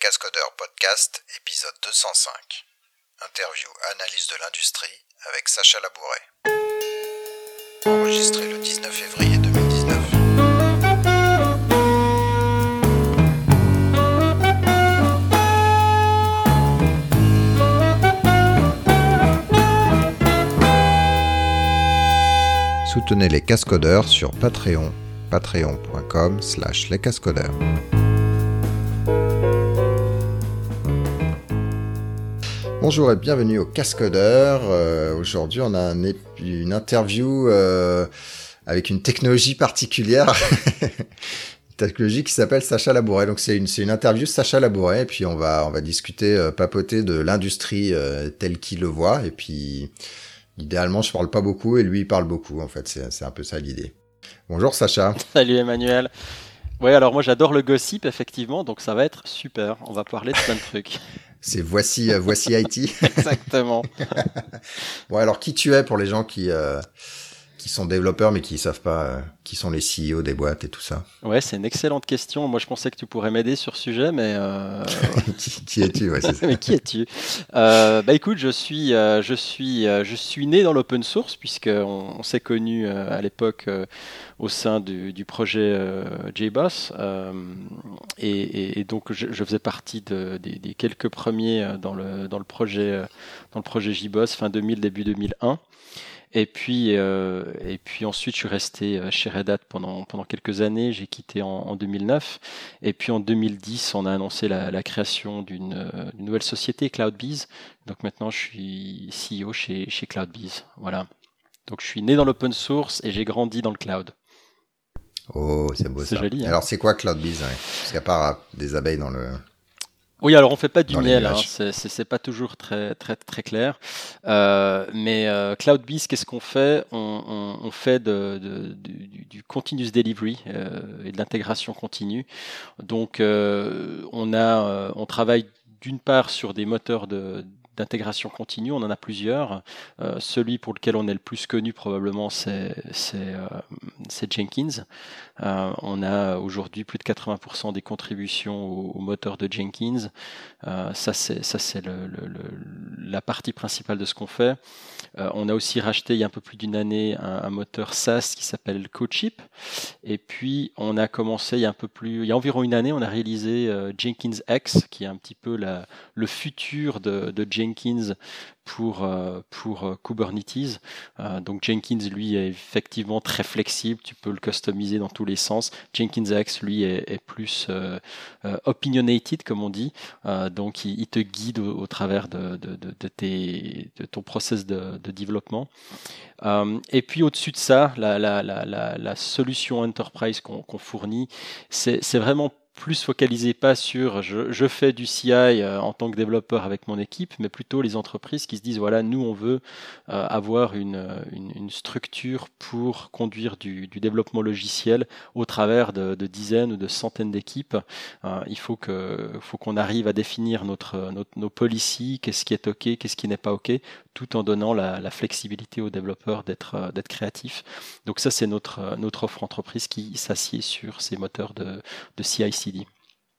Cascodeurs Podcast, épisode 205. Interview Analyse de l'industrie avec Sacha Labouret. Enregistré le 19 février 2019. Soutenez les cascodeurs sur Patreon, patreon.com slash lescascodeurs. Bonjour et bienvenue au Cascodeur. Euh, Aujourd'hui, on a une interview euh, avec une technologie particulière. une technologie qui s'appelle Sacha Labouret. Donc, c'est une, une interview Sacha Labouret. Et puis, on va, on va discuter, euh, papoter de l'industrie euh, telle qu'il le voit. Et puis, idéalement, je parle pas beaucoup et lui, il parle beaucoup. En fait, c'est un peu ça l'idée. Bonjour Sacha. Salut Emmanuel. Ouais, alors moi j'adore le gossip, effectivement, donc ça va être super. On va parler de plein de trucs. C'est voici, euh, voici IT. Exactement. Bon, alors qui tu es pour les gens qui euh, qui sont développeurs mais qui savent pas euh, qui sont les CEO des boîtes et tout ça. Ouais, c'est une excellente question. Moi je pensais que tu pourrais m'aider sur ce sujet, mais, euh, qui, qui es-tu? Ouais, mais qui es-tu? Euh, Bah écoute, je suis, je suis, je suis né dans l'open source puisque on, on s'est connu euh, à l'époque au sein du, du projet JBoss et, et- et donc je, je faisais partie de- des, des quelques premiers dans le dans le projet dans le projet JBoss fin 2000 début 2001. Et puis, euh, et puis ensuite, je suis resté euh, chez Red Hat pendant, pendant quelques années. J'ai quitté en, en 2009. Et puis en 2010, on a annoncé la, la création d'une euh, d'une nouvelle société, CloudBees. Donc maintenant, je suis CEO chez, chez CloudBees. Voilà. Donc je suis né dans l'open source et j'ai grandi dans le cloud. Oh, c'est beau C'est ça. joli, hein. Alors c'est quoi CloudBees ouais Parce qu'à part des abeilles dans le Oui, alors on fait pas du miel, hein, c'est- pas toujours très très très clair. Euh, mais euh, CloudBees, qu'est-ce qu'on fait? On, on- on fait de, de- du, du- du continuous delivery euh, et de l'intégration continue. Donc euh, on a, euh, on travaille d'une part sur des moteurs de d'intégration continue, on en a plusieurs. Euh, celui pour lequel on est le plus connu probablement, c'est euh, Jenkins. Euh, on a aujourd'hui plus de 80% des contributions au, moteur de Jenkins. Ça, c'est la partie principale de ce qu'on fait. On a aussi racheté il y a un peu plus d'une année un, moteur SaaS qui s'appelle CodeShip. Et puis, on a commencé il y a un peu plus, il y a environ une année, on a réalisé Jenkins X, qui est un petit peu le futur de Jenkins pour, euh, pour euh, Kubernetes. Euh, donc Jenkins, lui, est effectivement très flexible, tu peux le customiser dans tous les sens. Jenkins X, lui, est, plus opinionated, comme on dit. Donc il, te guide au, travers de, de, ton process de, développement. Et puis au-dessus de ça, la, solution enterprise qu'on qu'on fournit, c'est vraiment plus focalisé pas sur je, je fais du CI euh, en tant que développeur avec mon équipe, mais plutôt les entreprises qui se disent voilà, nous on veut euh, avoir une, une, structure pour conduire du, du développement logiciel au travers de, de dizaines ou de centaines d'équipes. Euh, il faut faut qu'on arrive à définir notre, notre nos policies, qu'est-ce qui est ok, qu'est-ce qui n'est pas ok, tout en donnant la, la flexibilité aux développeurs d'être euh, créatifs. Donc ça c'est notre euh, notre offre entreprise qui s'assied sur ces moteurs de, de CI/CD.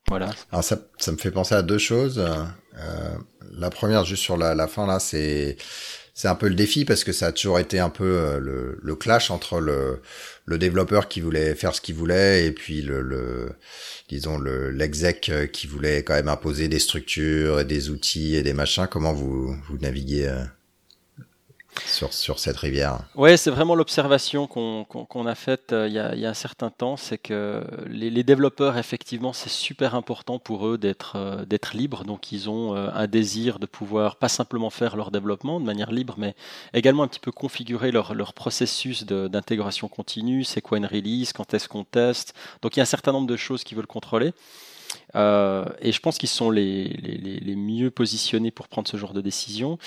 Voilà. Alors ça, ça me fait penser à deux choses. Euh, la première, juste sur la, la fin là, c'est c'est un peu le défi parce que ça a toujours été un peu le, le clash entre le, le développeur qui voulait faire ce qu'il voulait et puis le, le disons le l'exec qui voulait quand même imposer des structures et des outils et des machins. Comment vous vous naviguez sur cette rivière Ouais, c'est vraiment l'observation qu'on a faite euh, il, y a, un certain temps, c'est que les, développeurs, effectivement, c'est super important pour eux d'être euh, libres. Donc, ils ont euh, un désir de pouvoir pas simplement faire leur développement de manière libre, mais également un petit peu configurer leur, leur processus d'intégration continue. C'est quoi une release? Quand est-ce qu'on teste? Donc, il y a un certain nombre de choses qu'ils veulent contrôler. Euh, et je pense qu'ils sont les, les, les- les mieux positionnés pour prendre ce genre de décision.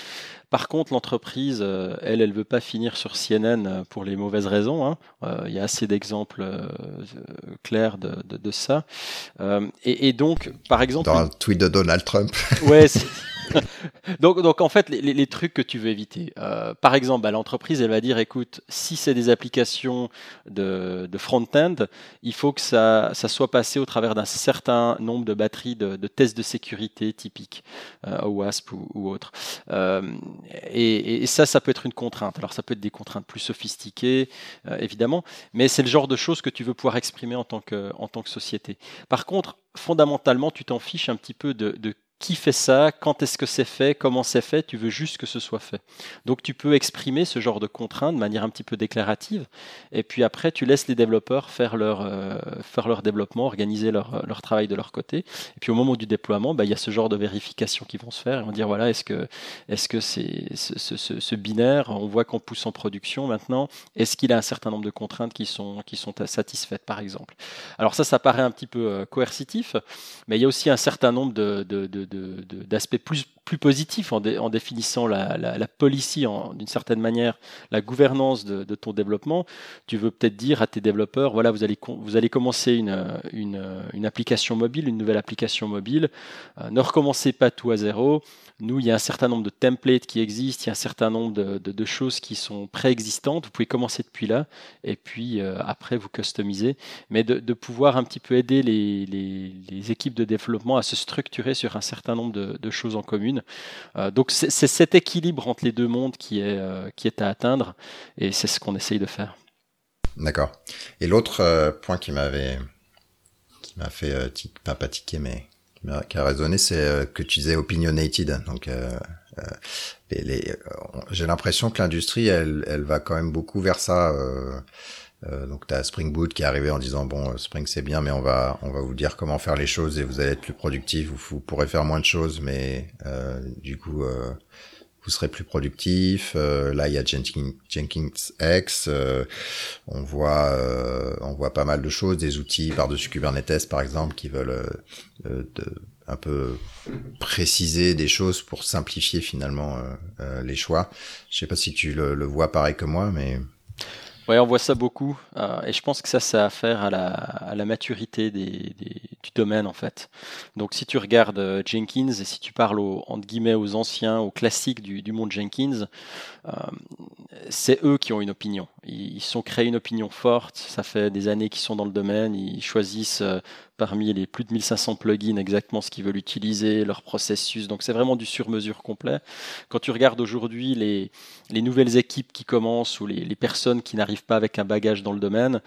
Par contre, l'entreprise, euh, elle, elle veut pas finir sur CNN euh, pour les mauvaises raisons. hein. Euh, Il y a assez d'exemples euh, clairs de, de, de ça. Et, et donc, par exemple, Dans un tweet de Donald Trump. ouais, c'est- donc, donc, en fait, les, trucs que tu veux éviter. Euh, par exemple, bah, l'entreprise, elle va dire, écoute, si c'est des applications de, front-end, il faut que ça, ça, soit passé au travers d'un certain nombre de batteries de, tests de sécurité typiques, euh, OWASP ou, ou autre. Euh, et, ça, ça peut être une contrainte. Alors, ça peut être des contraintes plus sophistiquées, euh, évidemment, mais c'est le genre de choses que tu veux pouvoir exprimer en tant que, en tant que société. Par contre, fondamentalement, tu t'en fiches un petit peu de, de qui fait ça, quand est-ce que c'est fait, comment c'est fait, tu veux juste que ce soit fait. Donc tu peux exprimer ce genre de contraintes de manière un petit peu déclarative, et puis après tu laisses les développeurs faire leur, euh, faire leur développement, organiser leur, leur, travail de leur côté, et puis au moment du déploiement, bah, il y a ce genre de vérification qui vont se faire, et on va dire voilà, est-ce que est-ce que c'est ce, binaire, on voit qu'on pousse en production maintenant, est-ce qu'il a un certain nombre de contraintes qui sont, qui sont satisfaites par exemple? Alors ça, ça paraît un petit peu euh, coercitif, mais il y a aussi un certain nombre de d'aspects plus, plus positifs en, définissant la, la, policy d'une certaine manière, la gouvernance de, ton développement. Tu veux peut-être dire à tes développeurs, voilà, vous allez, vous allez commencer une, application mobile, une nouvelle application mobile. Euh, ne recommencez pas tout à zéro. Nous, il y a un certain nombre de templates qui existent, il y a un certain nombre de, choses qui sont préexistantes. Vous pouvez commencer depuis là et puis euh, après vous customiser. Mais de, pouvoir un petit peu aider les, les, les, équipes de développement à se structurer sur un certain nombre de, choses en commun. Euh, donc c'est cet équilibre entre les deux mondes qui est, euh, qui est à atteindre et c'est ce qu'on essaye de faire. D'accord. Et l'autre point qui m'avait qui m'a fait pas, pas tiquer mais qui a résonné, c'est euh, que tu disais opinionated. Donc, euh, euh, j'ai l'impression que l'industrie, elle va quand même beaucoup vers ça. Euh, donc tu as Spring Boot qui est arrivé en disant bon Spring c'est bien mais on va on va vous dire comment faire les choses et vous allez être plus productif vous, vous pourrez faire moins de choses mais euh, du coup euh, vous serez plus productif. là, il y a Jenkins, Jenkins X. on voit, on voit pas mal de choses, des outils par-dessus Kubernetes, par exemple, qui veulent un peu préciser des choses pour simplifier finalement les choix. Je sais pas si tu le, le vois pareil que moi, mais oui, on voit ça beaucoup. Euh, et je pense que ça, ça a affaire à la, à la maturité des, des, du domaine, en fait. Donc, si tu regardes euh, Jenkins et si tu parles aux, entre guillemets, aux anciens, aux classiques du, du monde Jenkins, euh, c'est eux qui ont une opinion. Ils, ils sont créés une opinion forte. Ça fait des années qu'ils sont dans le domaine. Ils choisissent euh, parmi les plus de 1500 plugins exactement ce qu'ils veulent utiliser, leur processus. Donc c'est vraiment du sur-mesure complet. Quand tu regardes aujourd'hui les, les, nouvelles équipes qui commencent ou les, les personnes qui n'arrivent pas avec un bagage dans le domaine,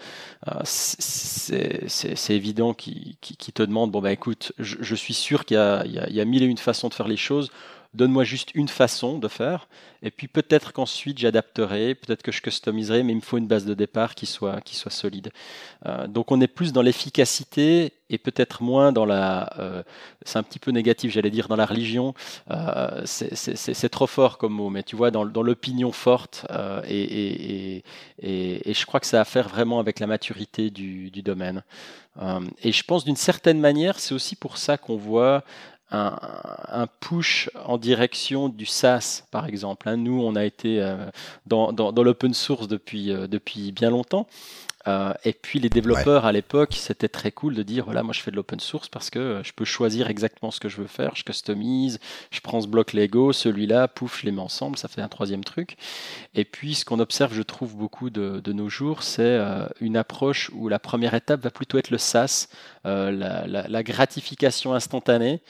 euh, c'est évident qu'ils qui, te demandent, bon bah écoute, je, je suis sûr qu'il y, y, y a mille et une façons de faire les choses donne-moi juste une façon de faire, et puis peut-être qu'ensuite j'adapterai, peut-être que je customiserai, mais il me faut une base de départ qui soit, qui soit solide. Euh, donc on est plus dans l'efficacité et peut-être moins dans la... Euh, c'est un petit peu négatif, j'allais dire, dans la religion. Euh, c'est trop fort comme mot, mais tu vois, dans, l'opinion forte, et, et, et, et, je crois que ça a à faire vraiment avec la maturité du, du domaine. et je pense d'une certaine manière, c'est aussi pour ça qu'on voit un, push en direction du SaaS, par exemple. Hein. Nous, on a été euh, dans, dans, l'open source depuis, euh, depuis bien longtemps. Euh, et puis les développeurs à l'époque, c'était très cool de dire voilà, moi je fais de l'open source parce que je peux choisir exactement ce que je veux faire, je customise, je prends ce bloc Lego, celui-là, pouf, je les mets ensemble, ça fait un troisième truc. Et puis ce qu'on observe, je trouve beaucoup de, de nos jours, c'est une approche où la première étape va plutôt être le SaaS, la, la, la, gratification instantanée.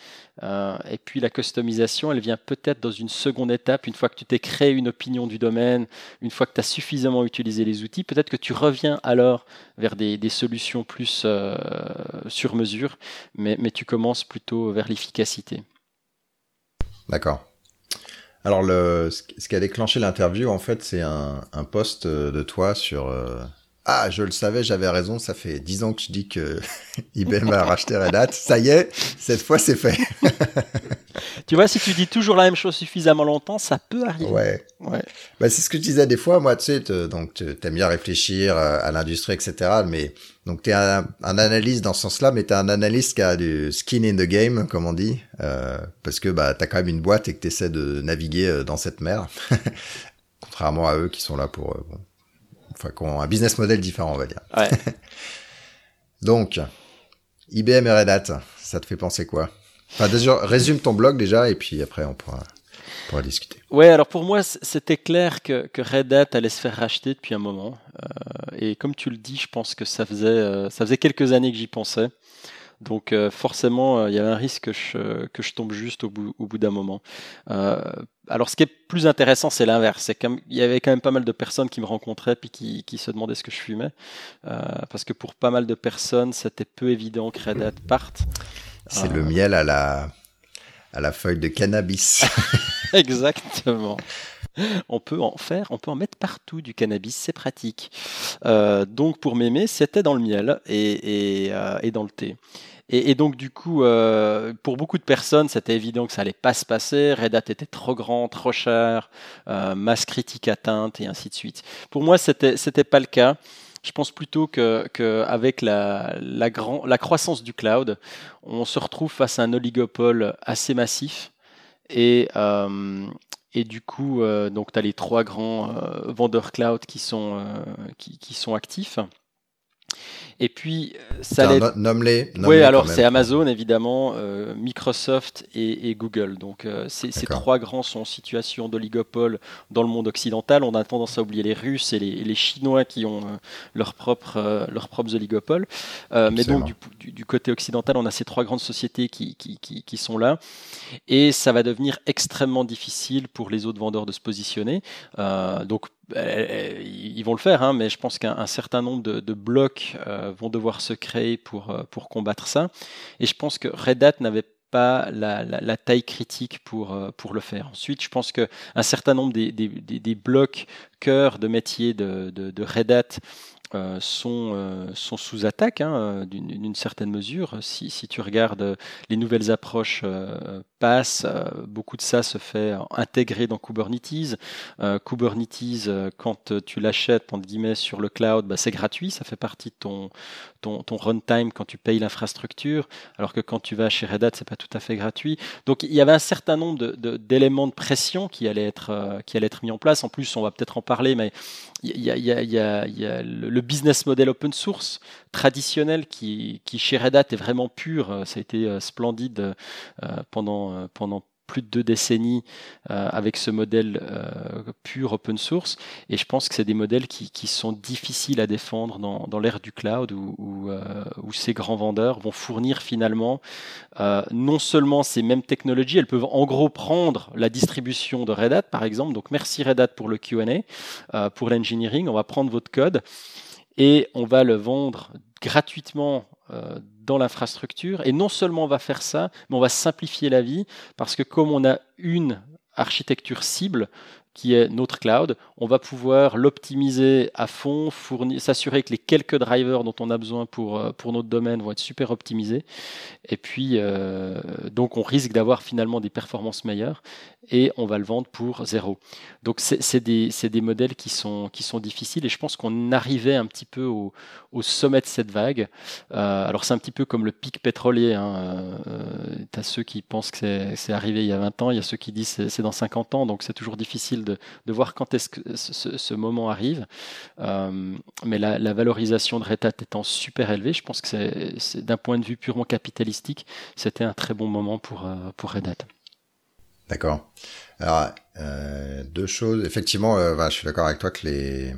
Euh, et puis la customisation, elle vient peut-être dans une seconde étape, une fois que tu t'es créé une opinion du domaine, une fois que tu as suffisamment utilisé les outils, peut-être que tu reviens vers des, solutions plus euh, sur mesure, mais, tu commences plutôt vers l'efficacité. D'accord. Alors, le, ce qui a déclenché l'interview, en fait, c'est un, post de toi sur, euh, ah, je le savais, j'avais raison, ça fait dix ans que je dis que IBM a racheté Red Hat. Ça y est, cette fois c'est fait. tu vois, si tu dis toujours la même chose suffisamment longtemps, ça peut arriver. Ouais. ouais. Bah, c'est ce que je disais des fois, moi, tu sais, donc t'aimes bien réfléchir euh, à l'industrie, etc. Mais donc t'es un, un analyste dans ce sens-là, mais t'es un analyste qui a du skin in the game, comme on dit, euh, parce que bah t'as quand même une boîte et que t'essaies de naviguer euh, dans cette mer. Contrairement à eux qui sont là pour enfin, qui ont un business model différent, on va dire. Donc, IBM et Red Hat, ça te fait penser quoi? Enfin, résume ton blog déjà et puis après on pourra, discuter. Ouais, alors pour moi, c'était clair que, que, Red Hat allait se faire racheter depuis un moment. Euh, et comme tu le dis, je pense que ça faisait, euh, ça faisait quelques années que j'y pensais. Donc euh, forcément, il y avait un risque que je, que je tombe juste au bout, au bout d'un moment. Alors ce qui est plus intéressant, c'est l'inverse. Qu'il y avait quand même pas mal de personnes qui me rencontraient puis qui, qui se demandaient ce que je fumais. Parce que pour pas mal de personnes, c'était peu évident que Red Hat parte. C'est le miel à la, à la feuille de cannabis. Exactement. On peut en faire, on peut en mettre partout du cannabis, c'est pratique. Euh, donc pour m'aimer, c'était dans le miel et, et, euh, et dans le thé. Et, et, donc du coup, euh, pour beaucoup de personnes, c'était évident que ça allait pas se passer. Red Hat était trop grand, trop cher, euh, masse critique atteinte et ainsi de suite. Pour moi, c'était c'était pas le cas. Je pense plutôt que, avec la, la, la croissance du cloud, on se retrouve face à un oligopole assez massif et, euh, et du coup, euh, tu as les trois grands euh, vendeurs cloud qui sont, qui, sont actifs. Et puis, ça allait... Nomme-les. Nomme oui, alors c'est Amazon évidemment, euh, Microsoft et, et, Google. Donc euh, ces, trois grands sont en situation d'oligopole dans le monde occidental. On a tendance à oublier les Russes et les, les Chinois qui ont euh, leurs propres leurs propres oligopoles. mais donc du, du, du, côté occidental, on a ces trois grandes sociétés qui, qui, qui, qui, sont là, et ça va devenir extrêmement difficile pour les autres vendeurs de se positionner. donc ils vont le faire, hein, mais je pense qu'un certain nombre de, de blocs euh, vont devoir se créer pour, euh, pour combattre ça. Et je pense que Red Hat n'avait pas la, la, taille critique pour, euh, pour le faire. Ensuite, je pense qu'un certain nombre des, des, des, blocs cœur de métier de, de, Red Hat euh, sont, euh, sont sous attaque hein, euh, d'une certaine mesure. Si, si, tu regardes les nouvelles approches euh, passent, beaucoup de ça se fait intégrer dans Kubernetes. Kubernetes, quand tu l'achètes entre guillemets sur le cloud, bah, c'est gratuit, ça fait partie de ton, runtime quand tu payes l'infrastructure, alors que quand tu vas chez Red Hat, c'est pas tout à fait gratuit. Donc il y avait un certain nombre d'éléments de, pression qui allaient être qui allaient être mis en place. En plus, on va peut-être en parler, mais il y a, le business model open source traditionnel qui, chez Red Hat est vraiment pur. Euh, ça a été euh, splendide euh, pendant, pendant plus de deux décennies euh, avec ce modèle euh, pur open source. Et je pense que c'est des modèles qui, sont difficiles à défendre dans, l'ère du cloud où, où, euh, ces grands vendeurs vont fournir finalement non seulement ces mêmes technologies, elles peuvent en gros prendre la distribution de Red Hat par exemple. Donc merci Red Hat pour le Q&A, pour l'engineering. On va prendre votre code et on va le vendre gratuitement euh, l'infrastructure. Et non seulement on va faire ça, mais on va simplifier la vie parce que comme on a une architecture cible, qui est notre cloud. On va pouvoir l'optimiser à fond, s'assurer que les quelques drivers dont on a besoin pour, euh, notre domaine vont être super optimisés. Et puis, euh, donc, on risque d'avoir finalement des performances meilleures et on va le vendre pour zéro. Donc, c'est des, des, modèles qui sont, difficiles et je pense qu'on arrivait un petit peu au, sommet de cette vague. Euh, alors, c'est un petit peu comme le pic pétrolier. Hein. Tu as ceux qui pensent que c'est arrivé il y a 20 ans, il y a ceux qui disent c'est dans 50 ans, donc c'est toujours difficile de, voir quand est-ce que ce, moment arrive. Euh, mais la, valorisation de Red Hat étant super élevée, je pense que c'est d'un point de vue purement capitalistique, c'était un très bon moment pour, euh, pour Red Hat. D'accord. Alors, euh, deux choses. Effectivement, je suis d'accord avec toi que les...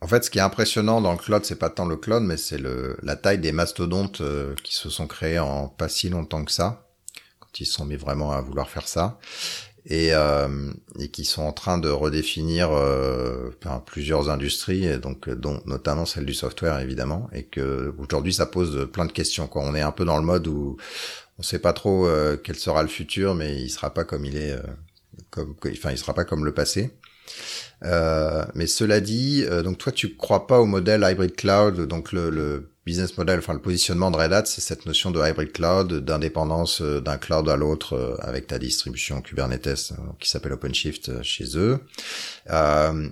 En fait, ce qui est impressionnant dans le cloud, c'est pas tant le cloud, mais c'est le la taille des mastodontes qui se sont créés en pas si longtemps que ça, quand ils se sont mis vraiment à vouloir faire ça et, euh, et qui sont en train de redéfinir euh, plusieurs industries, donc dont notamment celle du software évidemment, et que aujourd'hui ça pose plein de questions. Quoi. On est un peu dans le mode où on sait pas trop euh, quel sera le futur, mais il sera pas comme il est, euh, comme, enfin il sera pas comme le passé. Euh, mais cela dit, euh, donc toi tu crois pas au modèle hybrid cloud, donc le, le business model, enfin le positionnement de Red Hat, c'est cette notion de hybrid cloud, d'indépendance euh, d'un cloud à l'autre euh, avec ta distribution Kubernetes euh, qui s'appelle OpenShift chez eux, euh,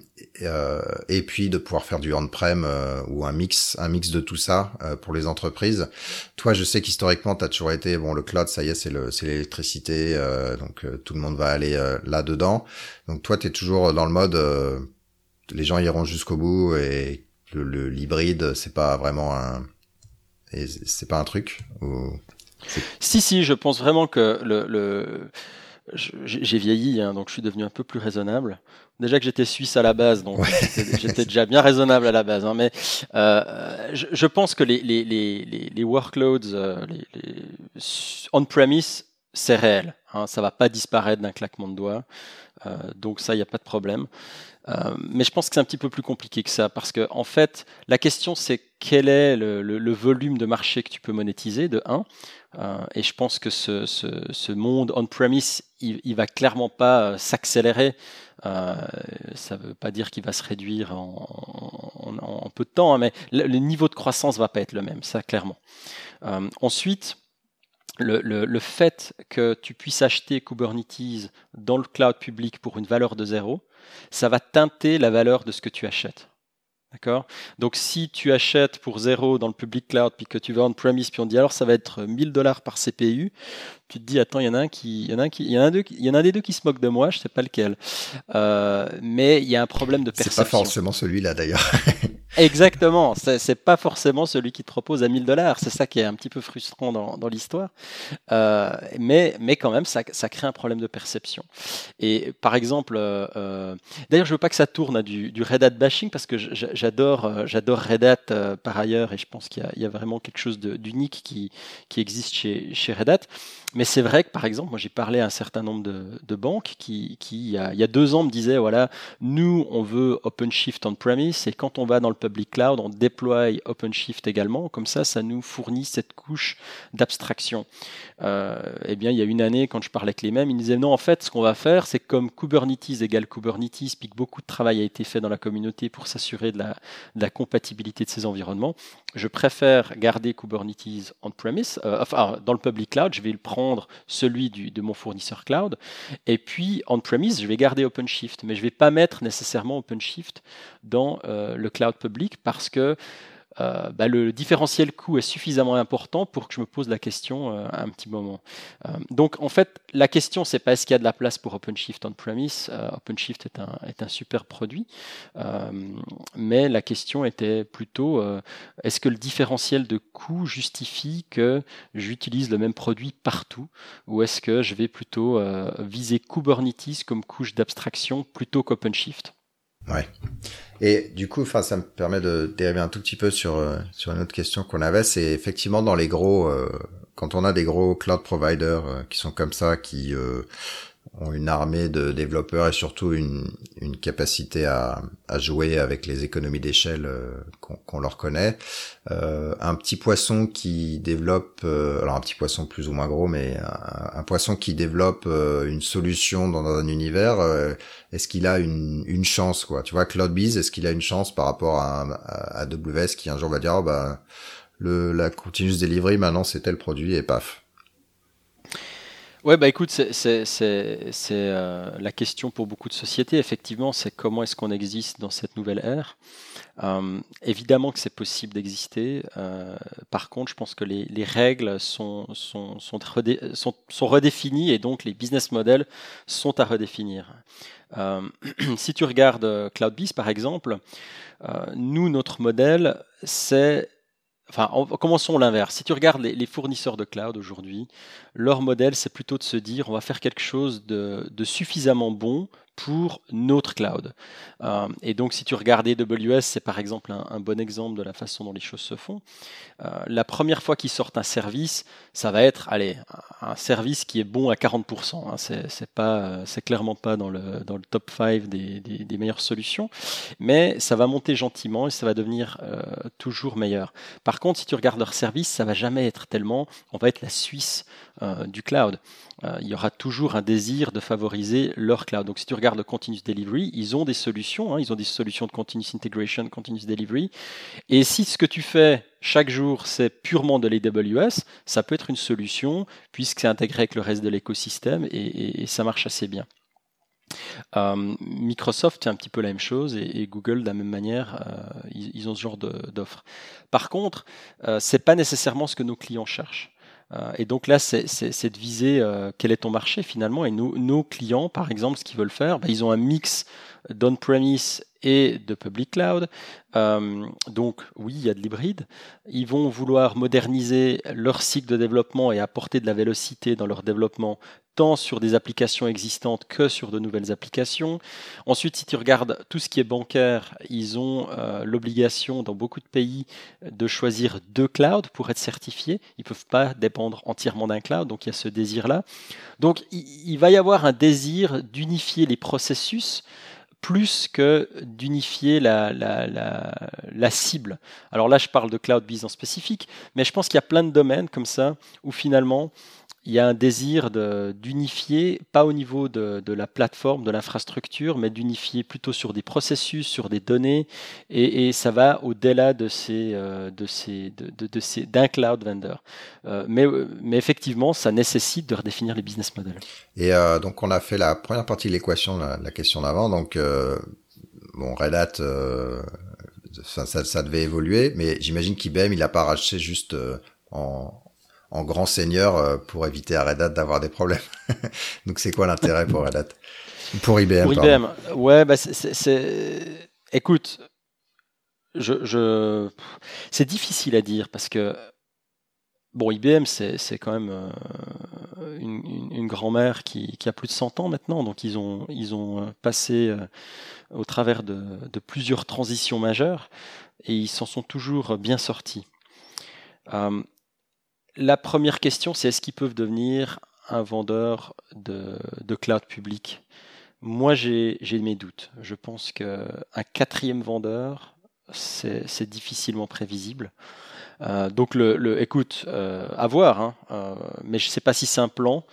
et puis de pouvoir faire du on-prem ou un mix, un mix de tout ça pour les entreprises. Toi, je sais qu'historiquement, tu as toujours été bon le cloud, ça y est, c'est le, c'est l'électricité, donc tout le monde va aller là dedans. Donc toi, tu es toujours dans le mode, les gens iront jusqu'au bout et le, l'hybride, c'est pas vraiment un, c'est pas un truc ou... Si, si, je pense vraiment que le, le j'ai vieilli, hein, donc je suis devenu un peu plus raisonnable. Déjà que j'étais suisse à la base, donc j'étais déjà bien raisonnable à la base. Hein, mais euh, je, je, pense que les, les, les, les workloads euh, les, on-premise, c'est réel. Hein, ça va pas disparaître d'un claquement de doigts. Euh, donc ça, il n'y a pas de problème. Euh, mais je pense que c'est un petit peu plus compliqué que ça, parce que en fait, la question c'est quel est le, le, le, volume de marché que tu peux monétiser, de 1. Euh, et je pense que ce, ce, ce monde on-premise, il, il va clairement pas euh, s'accélérer. Euh, ça ne veut pas dire qu'il va se réduire en, en, en, peu de temps, hein, mais le, le, niveau de croissance va pas être le même, ça clairement. Euh, ensuite, le, le, le, fait que tu puisses acheter Kubernetes dans le cloud public pour une valeur de zéro, ça va teinter la valeur de ce que tu achètes. D'accord? Donc si tu achètes pour zéro dans le public cloud, puis que tu vas on-premise, puis on dit alors ça va être 1000 dollars par CPU, tu te dis attends, il y en a un qui, il y en a un qui, il y en a un, deux, il y en a un des deux qui se moque de moi, je sais pas lequel. Euh, mais il y a un problème de perception. C'est pas forcément celui-là d'ailleurs. Exactement, c'est pas forcément celui qui te propose à 1000 dollars. C'est ça qui est un petit peu frustrant dans, dans l'histoire. Euh, mais, mais quand même, ça, ça, crée un problème de perception. Et par exemple, euh, euh d'ailleurs, je veux pas que ça tourne à du, du Red Hat bashing parce que j'adore, euh, j'adore Red Hat euh, par ailleurs et je pense qu'il y, y, a vraiment quelque chose d'unique qui, qui existe chez, chez Red Hat. Mais c'est vrai que, par exemple, moi j'ai parlé à un certain nombre de, banques qui, il, y a, deux ans, me disaient voilà, nous, on veut OpenShift on-premise, et quand on va dans le public cloud, on déploie OpenShift également. Comme ça, ça nous fournit cette couche d'abstraction. Euh, eh bien, il y a une année, quand je parlais avec les mêmes, ils me disaient non, en fait, ce qu'on va faire, c'est comme Kubernetes égale Kubernetes, puis que beaucoup de travail a été fait dans la communauté pour s'assurer de la, de la compatibilité de ces environnements. Je préfère garder Kubernetes on-premise, euh, enfin, dans le public cloud, je vais le prendre celui de mon fournisseur cloud. Et puis, on-premise, je vais garder OpenShift, mais je vais pas mettre nécessairement OpenShift dans euh, le cloud public parce que euh, bah, le différentiel coût est suffisamment important pour que je me pose la question euh, un petit moment. Euh, donc en fait, la question c'est pas est-ce qu'il y a de la place pour OpenShift on-premise. Euh, OpenShift est un, est un super produit, mais la question était plutôt est-ce que le différentiel de coût justifie que j'utilise le même produit partout, ou est-ce que je vais plutôt viser Kubernetes comme couche d'abstraction plutôt qu'OpenShift? Ouais. Et du coup, enfin, ça me permet de dériver un tout petit peu sur euh, sur une autre question qu'on avait. C'est effectivement dans les gros, euh, quand on a des gros cloud providers euh, qui sont comme ça, qui ont une armée de développeurs et surtout une, une capacité à, à jouer avec les économies d'échelle euh, qu'on leur connaît. Euh, un petit poisson qui développe, euh, alors un petit poisson plus ou moins gros, mais un, poisson qui développe une solution dans un univers, est-ce qu'il a une, une chance quoi? Tu vois, CloudBees, est-ce qu'il a une chance par rapport à, à, AWS qui un jour va dire, oh, bah, le, la continuous delivery maintenant c'est tel produit et paf Ouais, bah écoute, c'est euh, la question pour beaucoup de sociétés. Effectivement, c'est comment est-ce qu'on existe dans cette nouvelle ère. Euh, évidemment que c'est possible d'exister. Euh, par contre, je pense que les, les règles sont, sont, sont, sont, redéfinies et donc les business models sont à redéfinir. Euh, si tu regardes CloudBees, par exemple, euh, nous, notre modèle, c'est Enfin, commençons l'inverse. Si tu regardes les, fournisseurs de cloud aujourd'hui, leur modèle, c'est plutôt de se dire, on va faire quelque chose de suffisamment bon pour notre cloud. Euh, et donc, si tu regardes AWS, c'est par exemple un, bon exemple de la façon dont les choses se font. Euh, la première fois qu'ils sortent un service, ça va être, allez, un service qui est bon à 40%. Hein, c'est pas, c'est clairement pas dans le top 5 des, meilleures solutions, mais ça va monter gentiment et ça va devenir euh, toujours meilleur. Par contre, si tu regardes leur service, ça va jamais être tellement, on va être la Suisse du cloud. Euh, il y aura toujours un désir de favoriser leur cloud. Donc si tu regardes le Continuous Delivery, ils ont des solutions, hein, ils ont des solutions de Continuous Integration, Continuous Delivery. Et si ce que tu fais chaque jour, c'est purement de l'AWS, ça peut être une solution puisque c'est intégré avec le reste de l'écosystème et, ça marche assez bien. Euh, Microsoft, c'est un petit peu la même chose et, Google, de la même manière, euh, ils, ont ce genre d'offres. Par contre, euh, c'est pas nécessairement ce que nos clients cherchent. Euh, et donc là, c'est de viser euh, quel est ton marché finalement. Et nos, clients, par exemple, ce qu'ils veulent faire, bah, ils ont un mix d'on-premise et de public cloud. Euh, donc oui, il y a de l'hybride. Ils vont vouloir moderniser leur cycle de développement et apporter de la vélocité dans leur développement tant sur des applications existantes que sur de nouvelles applications. Ensuite, si tu regardes tout ce qui est bancaire, ils ont euh, l'obligation dans beaucoup de pays de choisir deux clouds pour être certifiés. Ils ne peuvent pas dépendre entièrement d'un cloud, donc il y a ce désir-là. Donc il, il va y avoir un désir d'unifier les processus plus que d'unifier la, cible. Alors là, je parle de cloud business spécifique, mais je pense qu'il y a plein de domaines comme ça où finalement il y a un désir d'unifier, pas au niveau de, la plateforme, de l'infrastructure, mais d'unifier plutôt sur des processus, sur des données, et, ça va au-delà de ces, euh, de ces, de, de, ces, d'un cloud vendor. Euh, mais, mais effectivement, ça nécessite de redéfinir les business models. Et euh, donc, on a fait la première partie de l'équation, la, la, question d'avant. Donc, bon, Red Hat, ça, ça, ça, devait évoluer, mais j'imagine qu'IBM, il n'a pas racheté juste en en grand seigneur euh, pour éviter à Red Hat d'avoir des problèmes. Donc c'est quoi l'intérêt pour Red Hat? Pour IBM. Pour IBM, ouais, bah c'est, écoute, je, je... c'est difficile à dire parce que bon, IBM c'est, quand même euh, une, une, grand-mère qui, qui, a plus de 100 ans maintenant, donc ils ont, ils ont euh, passé au travers de, de plusieurs transitions majeures et ils s'en sont toujours bien sortis. La première question, c'est est-ce qu'ils peuvent devenir un vendeur de, cloud public? Moi, j'ai mes doutes. Je pense qu'un quatrième vendeur, c'est difficilement prévisible. Euh, donc, le, écoute, euh, à voir, hein, euh, mais je ne sais pas si c'est un plan.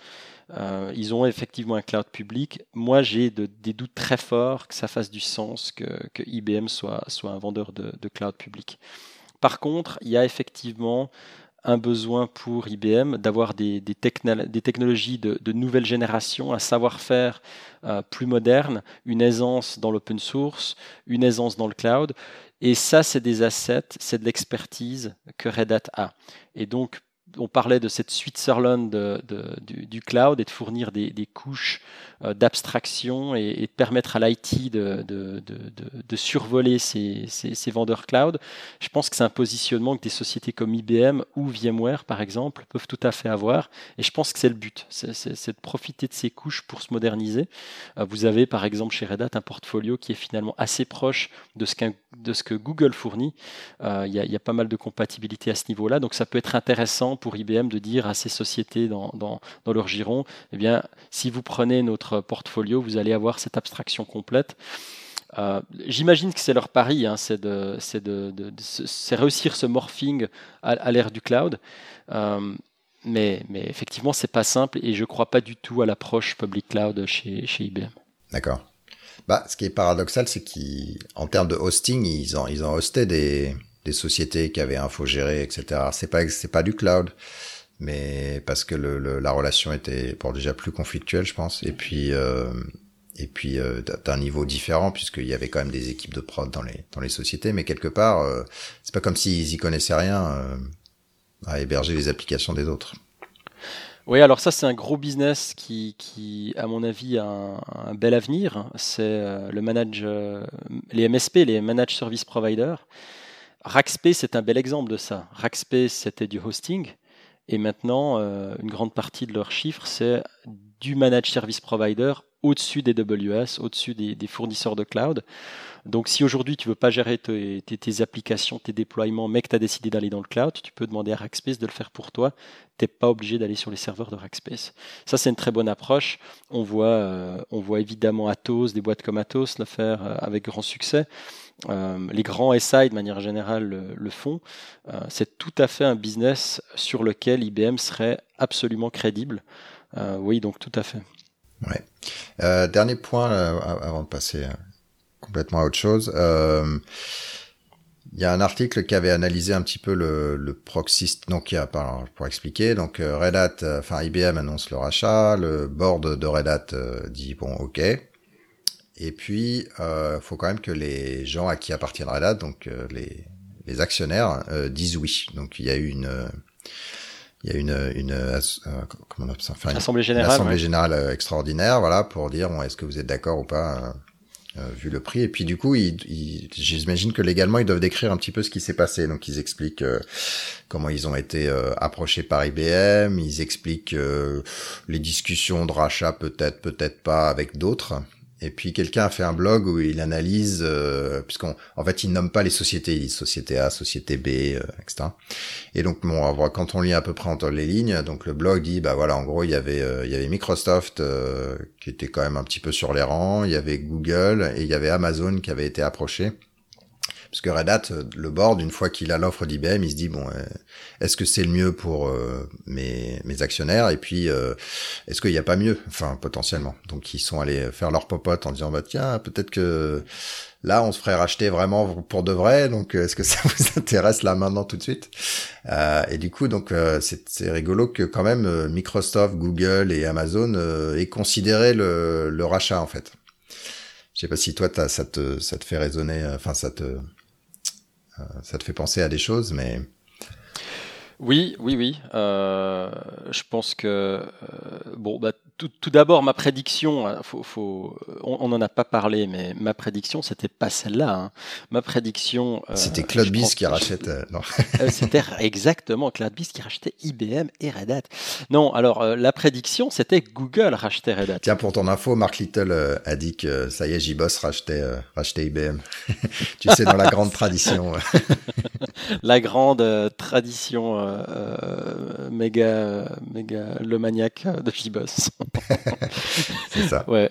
ils ont effectivement un cloud public. Moi, j'ai des doutes très forts que ça fasse du sens que, IBM soit, un vendeur de, de, cloud public. Par contre, il y a effectivement un besoin pour IBM d'avoir des, des, technologies de, nouvelle génération, un savoir-faire euh, plus moderne, une aisance dans l'open source, une aisance dans le cloud. Et ça, c'est des assets, c'est de l'expertise que Red Hat a. Et donc, on parlait de cette Switzerland de, du, cloud et de fournir des, couches euh, d'abstraction et, de permettre à l'IT de, de, survoler ces, vendeurs cloud. Je pense que c'est un positionnement que des sociétés comme IBM ou VMware, par exemple, peuvent tout à fait avoir. Et je pense que c'est le but, c'est de profiter de ces couches pour se moderniser. Euh, vous avez, par exemple, chez Red Hat, un portfolio qui est finalement assez proche de ce, de ce que Google fournit. Euh, il y, y, a pas mal de compatibilité à ce niveau-là. Donc ça peut être intéressant pour IBM de dire à ces sociétés dans, dans, leur giron, eh bien, si vous prenez notre portfolio, vous allez avoir cette abstraction complète. Euh, J'imagine que c'est leur pari, hein, c'est de, réussir ce morphing à, l'ère du cloud. Euh, mais, mais, effectivement, c'est pas simple et je crois pas du tout à l'approche public cloud chez, chez IBM. D'accord. Bah, ce qui est paradoxal, c'est qu'en termes de hosting, ils ont, ils ont hosté des, des sociétés qui avaient infogéré, etc. C'est pas c'est pas du cloud, mais parce que la relation était pour déjà plus conflictuelle, je pense. Et puis euh, et puis euh, d'un niveau différent puisqu'il y avait quand même des équipes de prod dans les dans les sociétés, mais quelque part euh, c'est pas comme s'ils y connaissaient rien à héberger les applications des autres. Oui, alors ça c'est un gros business qui, qui à mon avis, a un, bel avenir. C'est le manage, les MSP, les managed service providers. Rackspace est un bel exemple de ça. Rackspace, c'était du hosting. Et maintenant, euh, une grande partie de leurs chiffres, c'est du managed service provider au-dessus des WS, au-dessus des, fournisseurs de cloud. Donc si aujourd'hui tu veux pas gérer tes, applications, tes déploiements, mais que tu as décidé d'aller dans le cloud, tu peux demander à Rackspace de le faire pour toi. Tu n'es pas obligé d'aller sur les serveurs de Rackspace. Ça c'est une très bonne approche. On voit, euh, on voit évidemment Atos, des boîtes comme Atos le faire euh, avec grand succès. Euh, les grands SI de manière générale le, font. c'est tout à fait un business sur lequel IBM serait absolument crédible. oui, donc tout à fait. Euh, dernier point euh, avant de passer euh, complètement à autre chose. Euh, il y a un article qui avait analysé un petit peu le, le proxy, donc il y a pour expliquer, donc Red Hat, enfin IBM annonce le rachat, le board de Red Hat dit bon ok, et puis il faut quand même que les gens à qui appartient Red Hat, donc les, les actionnaires, disent oui. Donc il y a eu une il y a une, une euh, comment on enfin, assemblée générale, assemblée générale euh, extraordinaire, voilà, pour dire bon, est-ce que vous êtes d'accord ou pas vu le prix. Et puis du coup, j'imagine que légalement, ils doivent décrire un petit peu ce qui s'est passé. Donc ils expliquent comment ils ont été approchés par IBM, ils expliquent les discussions de rachat peut-être, peut-être pas avec d'autres. Et puis quelqu'un a fait un blog où il analyse, euh, puisqu'en en fait il nomme pas les sociétés, il dit société A, société B, euh, etc. Et donc bon, quand on lit à peu près entre les lignes, donc le blog dit bah voilà, en gros il y avait euh, il y avait Microsoft euh, qui était quand même un petit peu sur les rangs, il y avait Google et il y avait Amazon qui avait été approché. Parce que Red Hat, euh, le board, une fois qu'il a l'offre d'IBM, il se dit bon, euh, est-ce que c'est le mieux pour euh, mes, mes actionnaires? Et puis, est-ce qu'il n'y a pas mieux? Enfin, potentiellement. Donc, ils sont allés faire leur popote en disant bah tiens, peut-être que là, on se ferait racheter vraiment pour de vrai. Donc, est-ce que ça vous intéresse là maintenant tout de suite? Et du coup, donc c'est rigolo que quand même Microsoft, Google et Amazon aient considéré le, le rachat en fait. Je sais pas si toi, ça te, ça te fait raisonner, enfin, ça te, ça te fait penser à des choses, mais oui, oui, oui. Euh, je pense que euh, bon, bah, tout, d'abord ma prédiction. Hein, faut, on n'en a pas parlé, mais ma prédiction, c'était pas celle-là. Hein. Ma prédiction. Euh, c'était CloudBees qui rachète. non. c'était exactement CloudBees qui rachetait IBM et Red Hat. Non, alors la prédiction, c'était Google rachetait Red Hat. Tiens, pour ton info, Mark Little a dit que ça y est, JBoss rachetait, rachetait IBM. tu sais, dans la grande tradition. la grande tradition euh, méga, méga le maniaque de J-Boss. c'est ça. Ouais.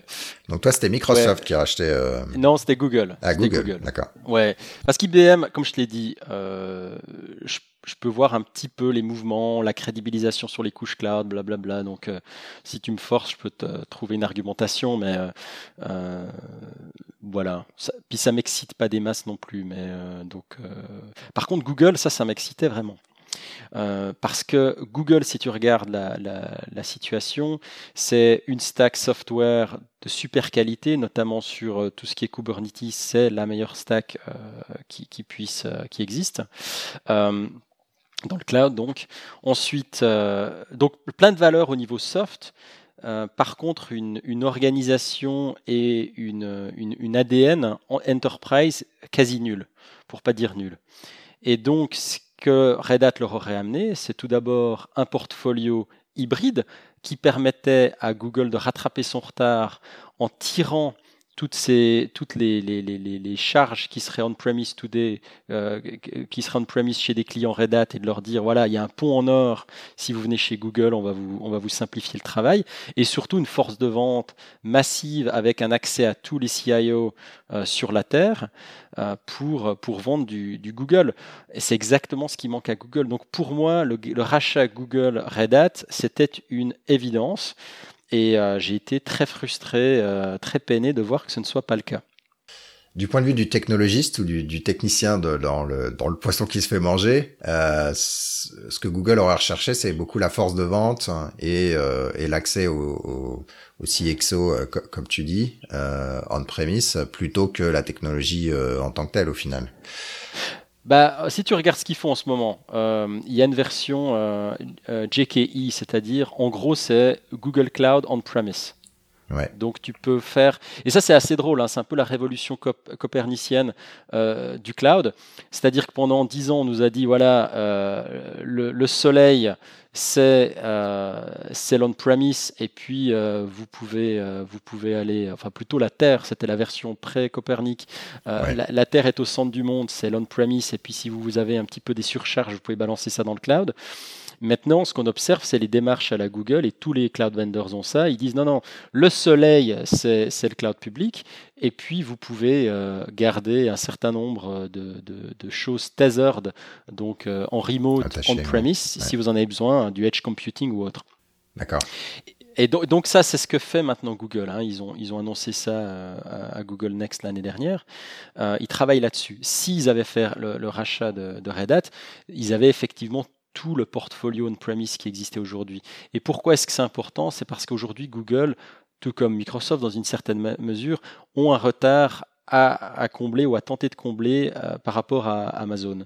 Donc toi, c'était Microsoft qui a acheté. Euh, non, c'était Google. Ah, Google. D'accord. Ouais. Parce qu'IBM, comme je te l'ai dit, euh, je, peux voir un petit peu les mouvements, la crédibilisation sur les couches cloud, blablabla. Bla, bla. Donc, si tu me forces, je peux te trouver une argumentation, mais voilà. puis ça m'excite pas des masses non plus. Mais donc, par contre, Google, ça, ça m'excitait vraiment. Euh, parce que Google, si tu regardes la, situation, c'est une stack software de super qualité, notamment sur euh, tout ce qui est Kubernetes, c'est la meilleure stack euh, qui, puisse, qui existe. dans le cloud, donc. Ensuite, donc plein de valeurs au niveau soft. par contre, une, organisation et une, ADN en enterprise quasi nulle, pour pas dire nulle. Et donc, ce que Red Hat leur aurait amené, c'est tout d'abord un portfolio hybride qui permettait à Google de rattraper son retard en tirant toutes, ces, toutes les, les, les, les charges qui seraient on-premise today, euh, qui seraient on-premise chez des clients Red Hat et de leur dire voilà, il y a un pont en or, si vous venez chez Google, on va vous, on va vous simplifier le travail. Et surtout une force de vente massive avec un accès à tous les CIO euh, sur la Terre euh, pour, pour vendre du, du Google. Et c'est exactement ce qui manque à Google. Donc pour moi, le, le rachat Google Red Hat, c'était une évidence. Et euh, j'ai été très frustré, euh, très peiné de voir que ce ne soit pas le cas. Du point de vue du technologiste ou du, technicien dans, le, dans le poisson qui se fait manger, euh, ce que Google aurait recherché, c'est beaucoup la force de vente et, et l'accès au, au, CXO, comme tu dis, on-premise, plutôt que la technologie en tant que telle au final. Bah, si tu regardes ce qu'ils font en ce moment, euh, il y a une version euh, euh, JKE, c'est-à-dire en gros c'est Google Cloud on-premise. Ouais. Donc tu peux faire, et ça c'est assez drôle, hein, c'est un peu la révolution copernicienne du cloud. C'est-à-dire que pendant dix ans on nous a dit voilà le, le, soleil c'est euh, l'on-premise et puis euh, vous, pouvez, euh, vous pouvez aller, enfin plutôt la Terre, c'était la version pré-Copernic. Euh, la, Terre est au centre du monde, c'est l'on-premise et puis si vous avez un petit peu des surcharges, vous pouvez balancer ça dans le cloud. Maintenant, ce qu'on observe, c'est les démarches à la Google, et tous les cloud vendors ont ça. Ils disent non, non, le soleil, c'est le cloud public, et puis vous pouvez euh, garder un certain nombre de, choses tethered, donc euh, en remote, on-premise, si vous en avez besoin, du edge computing ou autre. D'accord. Et donc, ça, c'est ce que fait maintenant Google. Hein. Ils, ont, ils ont annoncé ça euh, à, Google Next l'année dernière. ils travaillent là-dessus. S'ils avaient fait le, rachat de, de, Red Hat, ils avaient effectivement le portfolio on-premise qui existait aujourd'hui. Et pourquoi est-ce que c'est important? C'est parce qu'aujourd'hui, Google, tout comme Microsoft dans une certaine mesure, ont un retard à, combler ou à tenter de combler euh, par rapport à Amazon.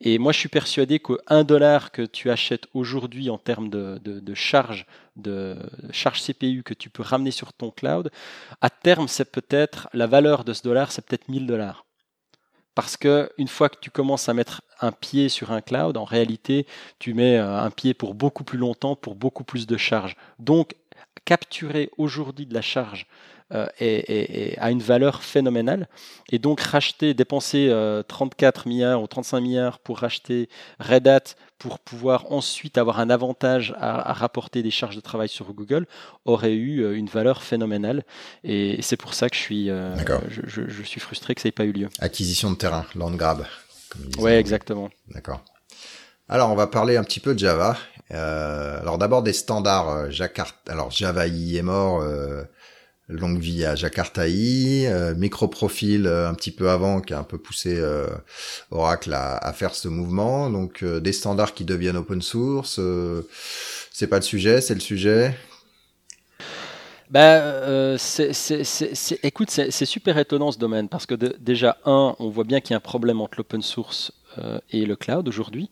Et moi, je suis persuadé qu'un dollar que tu achètes aujourd'hui en termes de, de, charge, de charge CPU que tu peux ramener sur ton cloud, à terme, c'est peut-être la valeur de ce dollar, c'est peut-être 1000 dollars. Parce que une fois que tu commences à mettre un pied sur un cloud, en réalité, tu mets euh, un pied pour beaucoup plus longtemps, pour beaucoup plus de charge. Donc, capturer aujourd'hui de la charge euh, a une valeur phénoménale. Et donc racheter, dépenser 34 euh, milliards ou 35 milliards pour racheter Red Hat pour pouvoir ensuite avoir un avantage à, rapporter des charges de travail sur Google aurait eu euh, une valeur phénoménale. Et c'est pour ça que je suis, je, suis frustré que ça n'ait pas eu lieu. Acquisition de terrain, land grab. Oui, exactement. D'accord. Alors, on va parler un petit peu de Java. alors d'abord des standards. Alors Java I est mort longue vie à Jakartaï, euh, microprofil euh, un petit peu avant qui a un peu poussé euh, Oracle à, faire ce mouvement. Donc euh, des standards qui deviennent open source, c'est pas le sujet, c'est le sujet. Bah, c'est, écoute, c'est super étonnant ce domaine parce que déjà un, on voit bien qu'il y a un problème entre l'open source et le cloud aujourd'hui.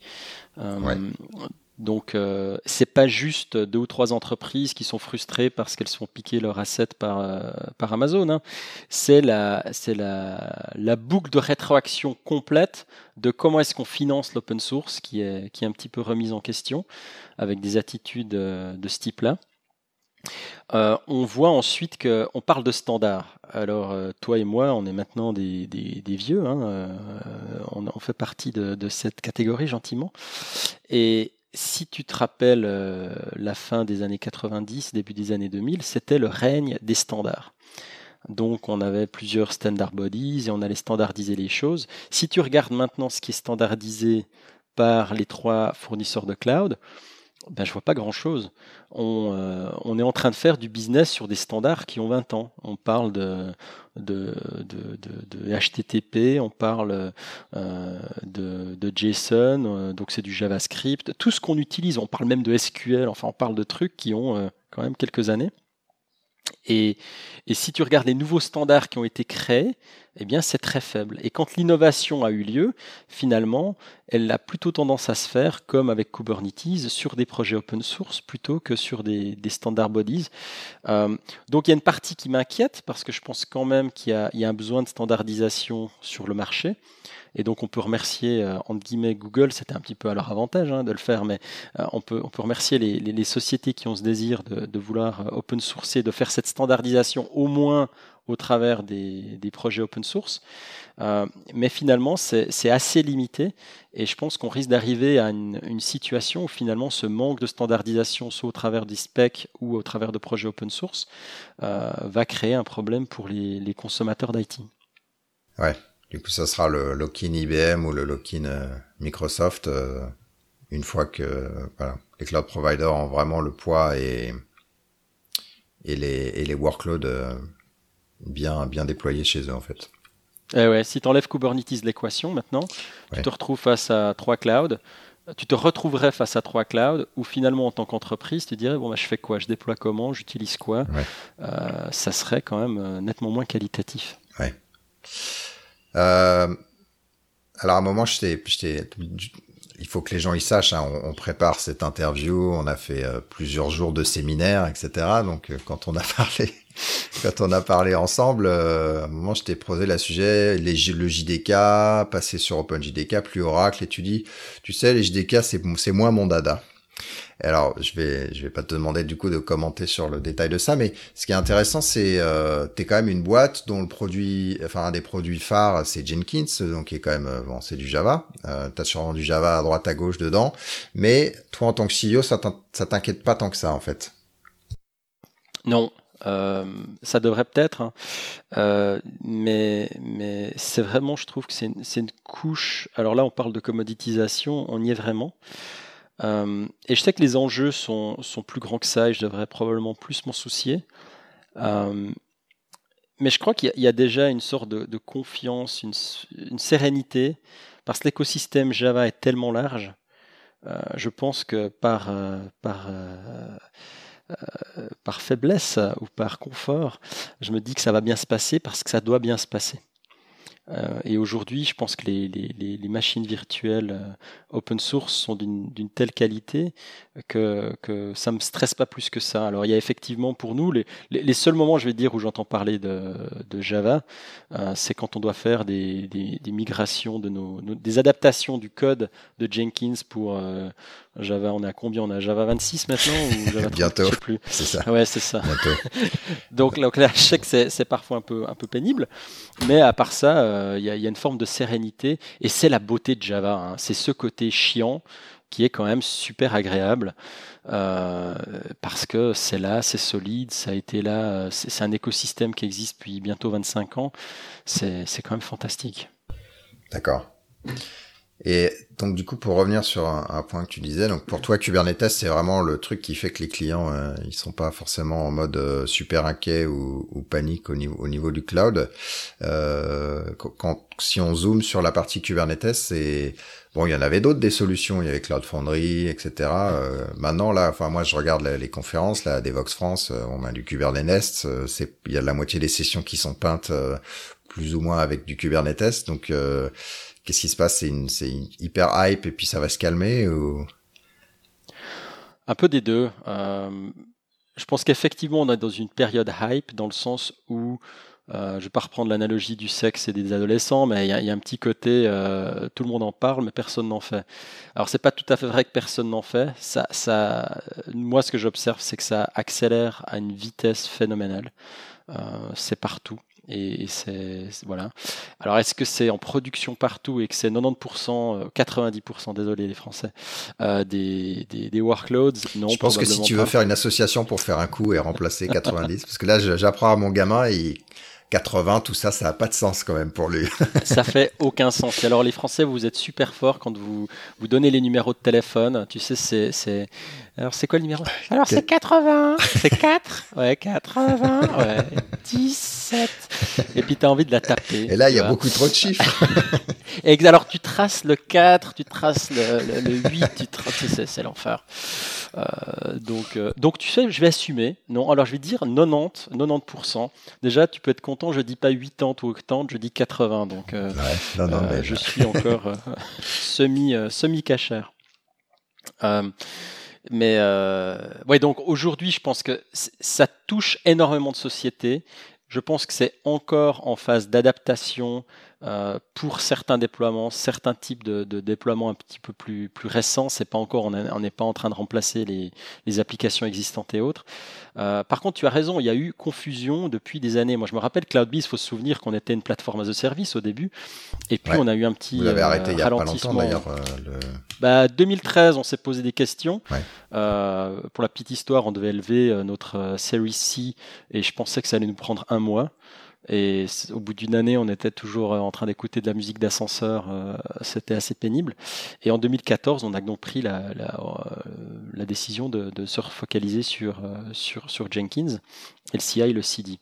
Ouais. Donc, euh, c'est pas juste deux ou trois entreprises qui sont frustrées parce qu'elles sont piquées leur asset par, euh, par Amazon. Hein. C'est la, c'est la, la boucle de rétroaction complète de comment est-ce qu'on finance l'open source qui est, qui est un petit peu remise en question avec des attitudes euh, de ce type-là. Euh, on voit ensuite qu'on parle de standards. Alors, toi et moi, on est maintenant des, des, vieux, hein, on, on, fait partie de, de, cette catégorie gentiment. Et, si tu te rappelles euh, la fin des années 90, début des années 2000, c'était le règne des standards. Donc on avait plusieurs standard bodies et on allait standardiser les choses. Si tu regardes maintenant ce qui est standardisé par les trois fournisseurs de cloud, ben, je vois pas grand-chose. On, euh, on, est en train de faire du business sur des standards qui ont 20 ans. On parle de, de, de, HTTP, on parle euh, de, JSON, euh, donc c'est du JavaScript. Tout ce qu'on utilise, on parle même de SQL, enfin on parle de trucs qui ont quand même quelques années. Et, si tu regardes les nouveaux standards qui ont été créés, eh bien c'est très faible. Et quand l'innovation a eu lieu, finalement, elle a plutôt tendance à se faire comme avec Kubernetes sur des projets open source plutôt que sur des, des standard bodies. Euh, donc il y a une partie qui m'inquiète parce que je pense quand même qu'il y, a un besoin de standardisation sur le marché. Et donc on peut remercier, euh, entre guillemets, Google, c'était un petit peu à leur avantage hein, de le faire, mais euh, on, peut, on peut remercier les, sociétés qui ont ce désir de, de vouloir open sourcer, de faire cette standardisation au moins au travers des, projets open source. Euh, mais finalement, c'est assez limité et je pense qu'on risque d'arriver à une, situation où finalement ce manque de standardisation, soit au travers des specs ou au travers de projets open source, euh, va créer un problème pour les, consommateurs d'IT. Ouais, du coup, ça sera le lock-in IBM ou le lock-in euh, Microsoft une fois que les cloud providers ont vraiment le poids et, les, workloads bien, bien déployés chez eux en fait. Eh ouais, si tu enlèves Kubernetes de l'équation maintenant, tu te retrouves face à trois clouds. Tu te retrouverais face à trois clouds où finalement en tant qu'entreprise, tu dirais bon bah, je fais quoi, je déploie comment, j'utilise quoi? ça serait quand même nettement moins qualitatif. Ouais. Euh, alors à un moment, je il faut que les gens y sachent. Hein, on, prépare cette interview, on a fait euh, plusieurs jours de séminaires, etc. Donc euh, quand on a parlé, quand on a parlé ensemble, euh, à un moment, je t'ai posé la sujet, les, le JDK, passer sur OpenJDK, plus Oracle, et tu dis, tu sais, les JDK, c'est c'est moins mon dada. Alors, je vais, je vais pas te demander du coup de commenter sur le détail de ça, mais ce qui est intéressant, c'est euh, t'es quand même une boîte dont le produit, enfin un des produits phares, c'est Jenkins, donc qui est quand même, euh, bon, c'est du Java. Euh, T'as sûrement du Java à droite à gauche dedans, mais toi en tant que CEO, ça t'inquiète pas tant que ça en fait? Non, euh, ça devrait peut-être, hein. euh, mais, mais c'est vraiment, je trouve que c'est une, couche. Alors là, on parle de commoditisation, on y est vraiment. Euh, et je sais que les enjeux sont, sont, plus grands que ça et je devrais probablement plus m'en soucier. Mais je crois qu'il y, a déjà une sorte de, confiance, une, une, sérénité, parce que l'écosystème Java est tellement large. Je pense que par, par, par faiblesse ou par confort, je me dis que ça va bien se passer parce que ça doit bien se passer. Euh, et aujourd'hui, je pense que les, les, machines virtuelles euh, open source sont d'une telle qualité que, ça me stresse pas plus que ça. Alors il y a effectivement pour nous les, seuls moments, je vais dire, où j'entends parler de, Java, euh, c'est quand on doit faire des migrations de nos, des adaptations du code de Jenkins pour Java. On est à combien? On a Java 26 maintenant ou Java 30, Bientôt. Je sais plus. C'est ça. Ouais, c'est ça. Donc, donc là, je sais que c'est parfois un peu un peu pénible, mais à part ça euh, il y, a une forme de sérénité et c'est la beauté de Java. Hein. C'est ce côté chiant qui est quand même super agréable euh, parce que c'est là, c'est solide, ça a été là, c'est un écosystème qui existe depuis bientôt 25 ans. C'est quand même fantastique. D'accord. Et donc du coup, pour revenir sur un, point que tu disais, donc pour toi, Kubernetes, c'est vraiment le truc qui fait que les clients, euh, ils sont pas forcément en mode euh, super inquiet ou, ou, panique au niveau, au niveau du cloud. Euh, quand si on zoome sur la partie Kubernetes, c'est bon, il y en avait d'autres des solutions, il y avait Cloud Foundry, etc. Euh, maintenant là, enfin moi je regarde les, conférences là, des Vox France, euh, on a du Kubernetes, c'est il y a la moitié des sessions qui sont peintes plus ou moins avec du Kubernetes, donc Qu'est-ce qui se passe? C'est une, hyper hype et puis ça va se calmer ou... Un peu des deux. Euh, je pense qu'effectivement, on est dans une période hype dans le sens où, euh, je ne vais pas reprendre l'analogie du sexe et des adolescents, mais il y, a un petit côté, euh, tout le monde en parle, mais personne n'en fait. Alors, c'est pas tout à fait vrai que personne n'en fait. Moi, ce que j'observe, c'est que ça accélère à une vitesse phénoménale. c'est partout. Et, c'est voilà. Alors est-ce que c'est en production partout et que c'est 90%, 90%, euh, désolé les Français, euh, des, des, workloads? Non. Je pense que si tu veux faire une association pour faire un coup et remplacer 90, parce que là j'apprends à mon gamin et 80, tout ça, ça n'a pas de sens quand même pour lui. ça fait aucun sens. alors les Français, vous êtes super forts quand vous vous donnez les numéros de téléphone. Tu sais, c'est c'est alors c'est quoi le numéro? Alors c'est 80. C'est 4 Ouais, 80. Ouais, 17. Et puis tu as envie de la taper. Et là, il y a beaucoup trop de chiffres. Et alors tu traces le 4, tu traces le, le, 8, tu traces c'est l'enfer. Euh, donc euh, donc tu sais, je vais assumer. Non, alors je vais dire 90, 90%. Déjà, tu peux être content je dis pas 80 ou 80, je dis 80. Donc, euh, euh, je suis encore euh, semi, semi cachère. mais ouais, donc aujourd'hui, je pense que ça touche énormément de sociétés. Je pense que c'est encore en phase d'adaptation, euh, pour certains déploiements, certains types de, de déploiements un petit peu plus, plus récents, c'est pas encore, on n'est pas en train de remplacer les, les applications existantes et autres. Euh, par contre, tu as raison, il y a eu confusion depuis des années. Moi, je me rappelle CloudBees, il faut se souvenir qu'on était une plateforme as a service au début, et puis on a eu un petit Vous l'avez arrêté il y a pas longtemps d'ailleurs. Euh, le... bah, 2013, on s'est posé des questions. Pour la petite histoire, on devait élever notre Series C, et je pensais que ça allait nous prendre un mois. Et au bout d'une année, on était toujours euh, en train d'écouter de la musique d'ascenseur. Euh, c'était assez pénible. Et en 2014, on a donc pris la, la, euh, la décision de, de, se focaliser sur, sur, sur Jenkins et le CI et le CD.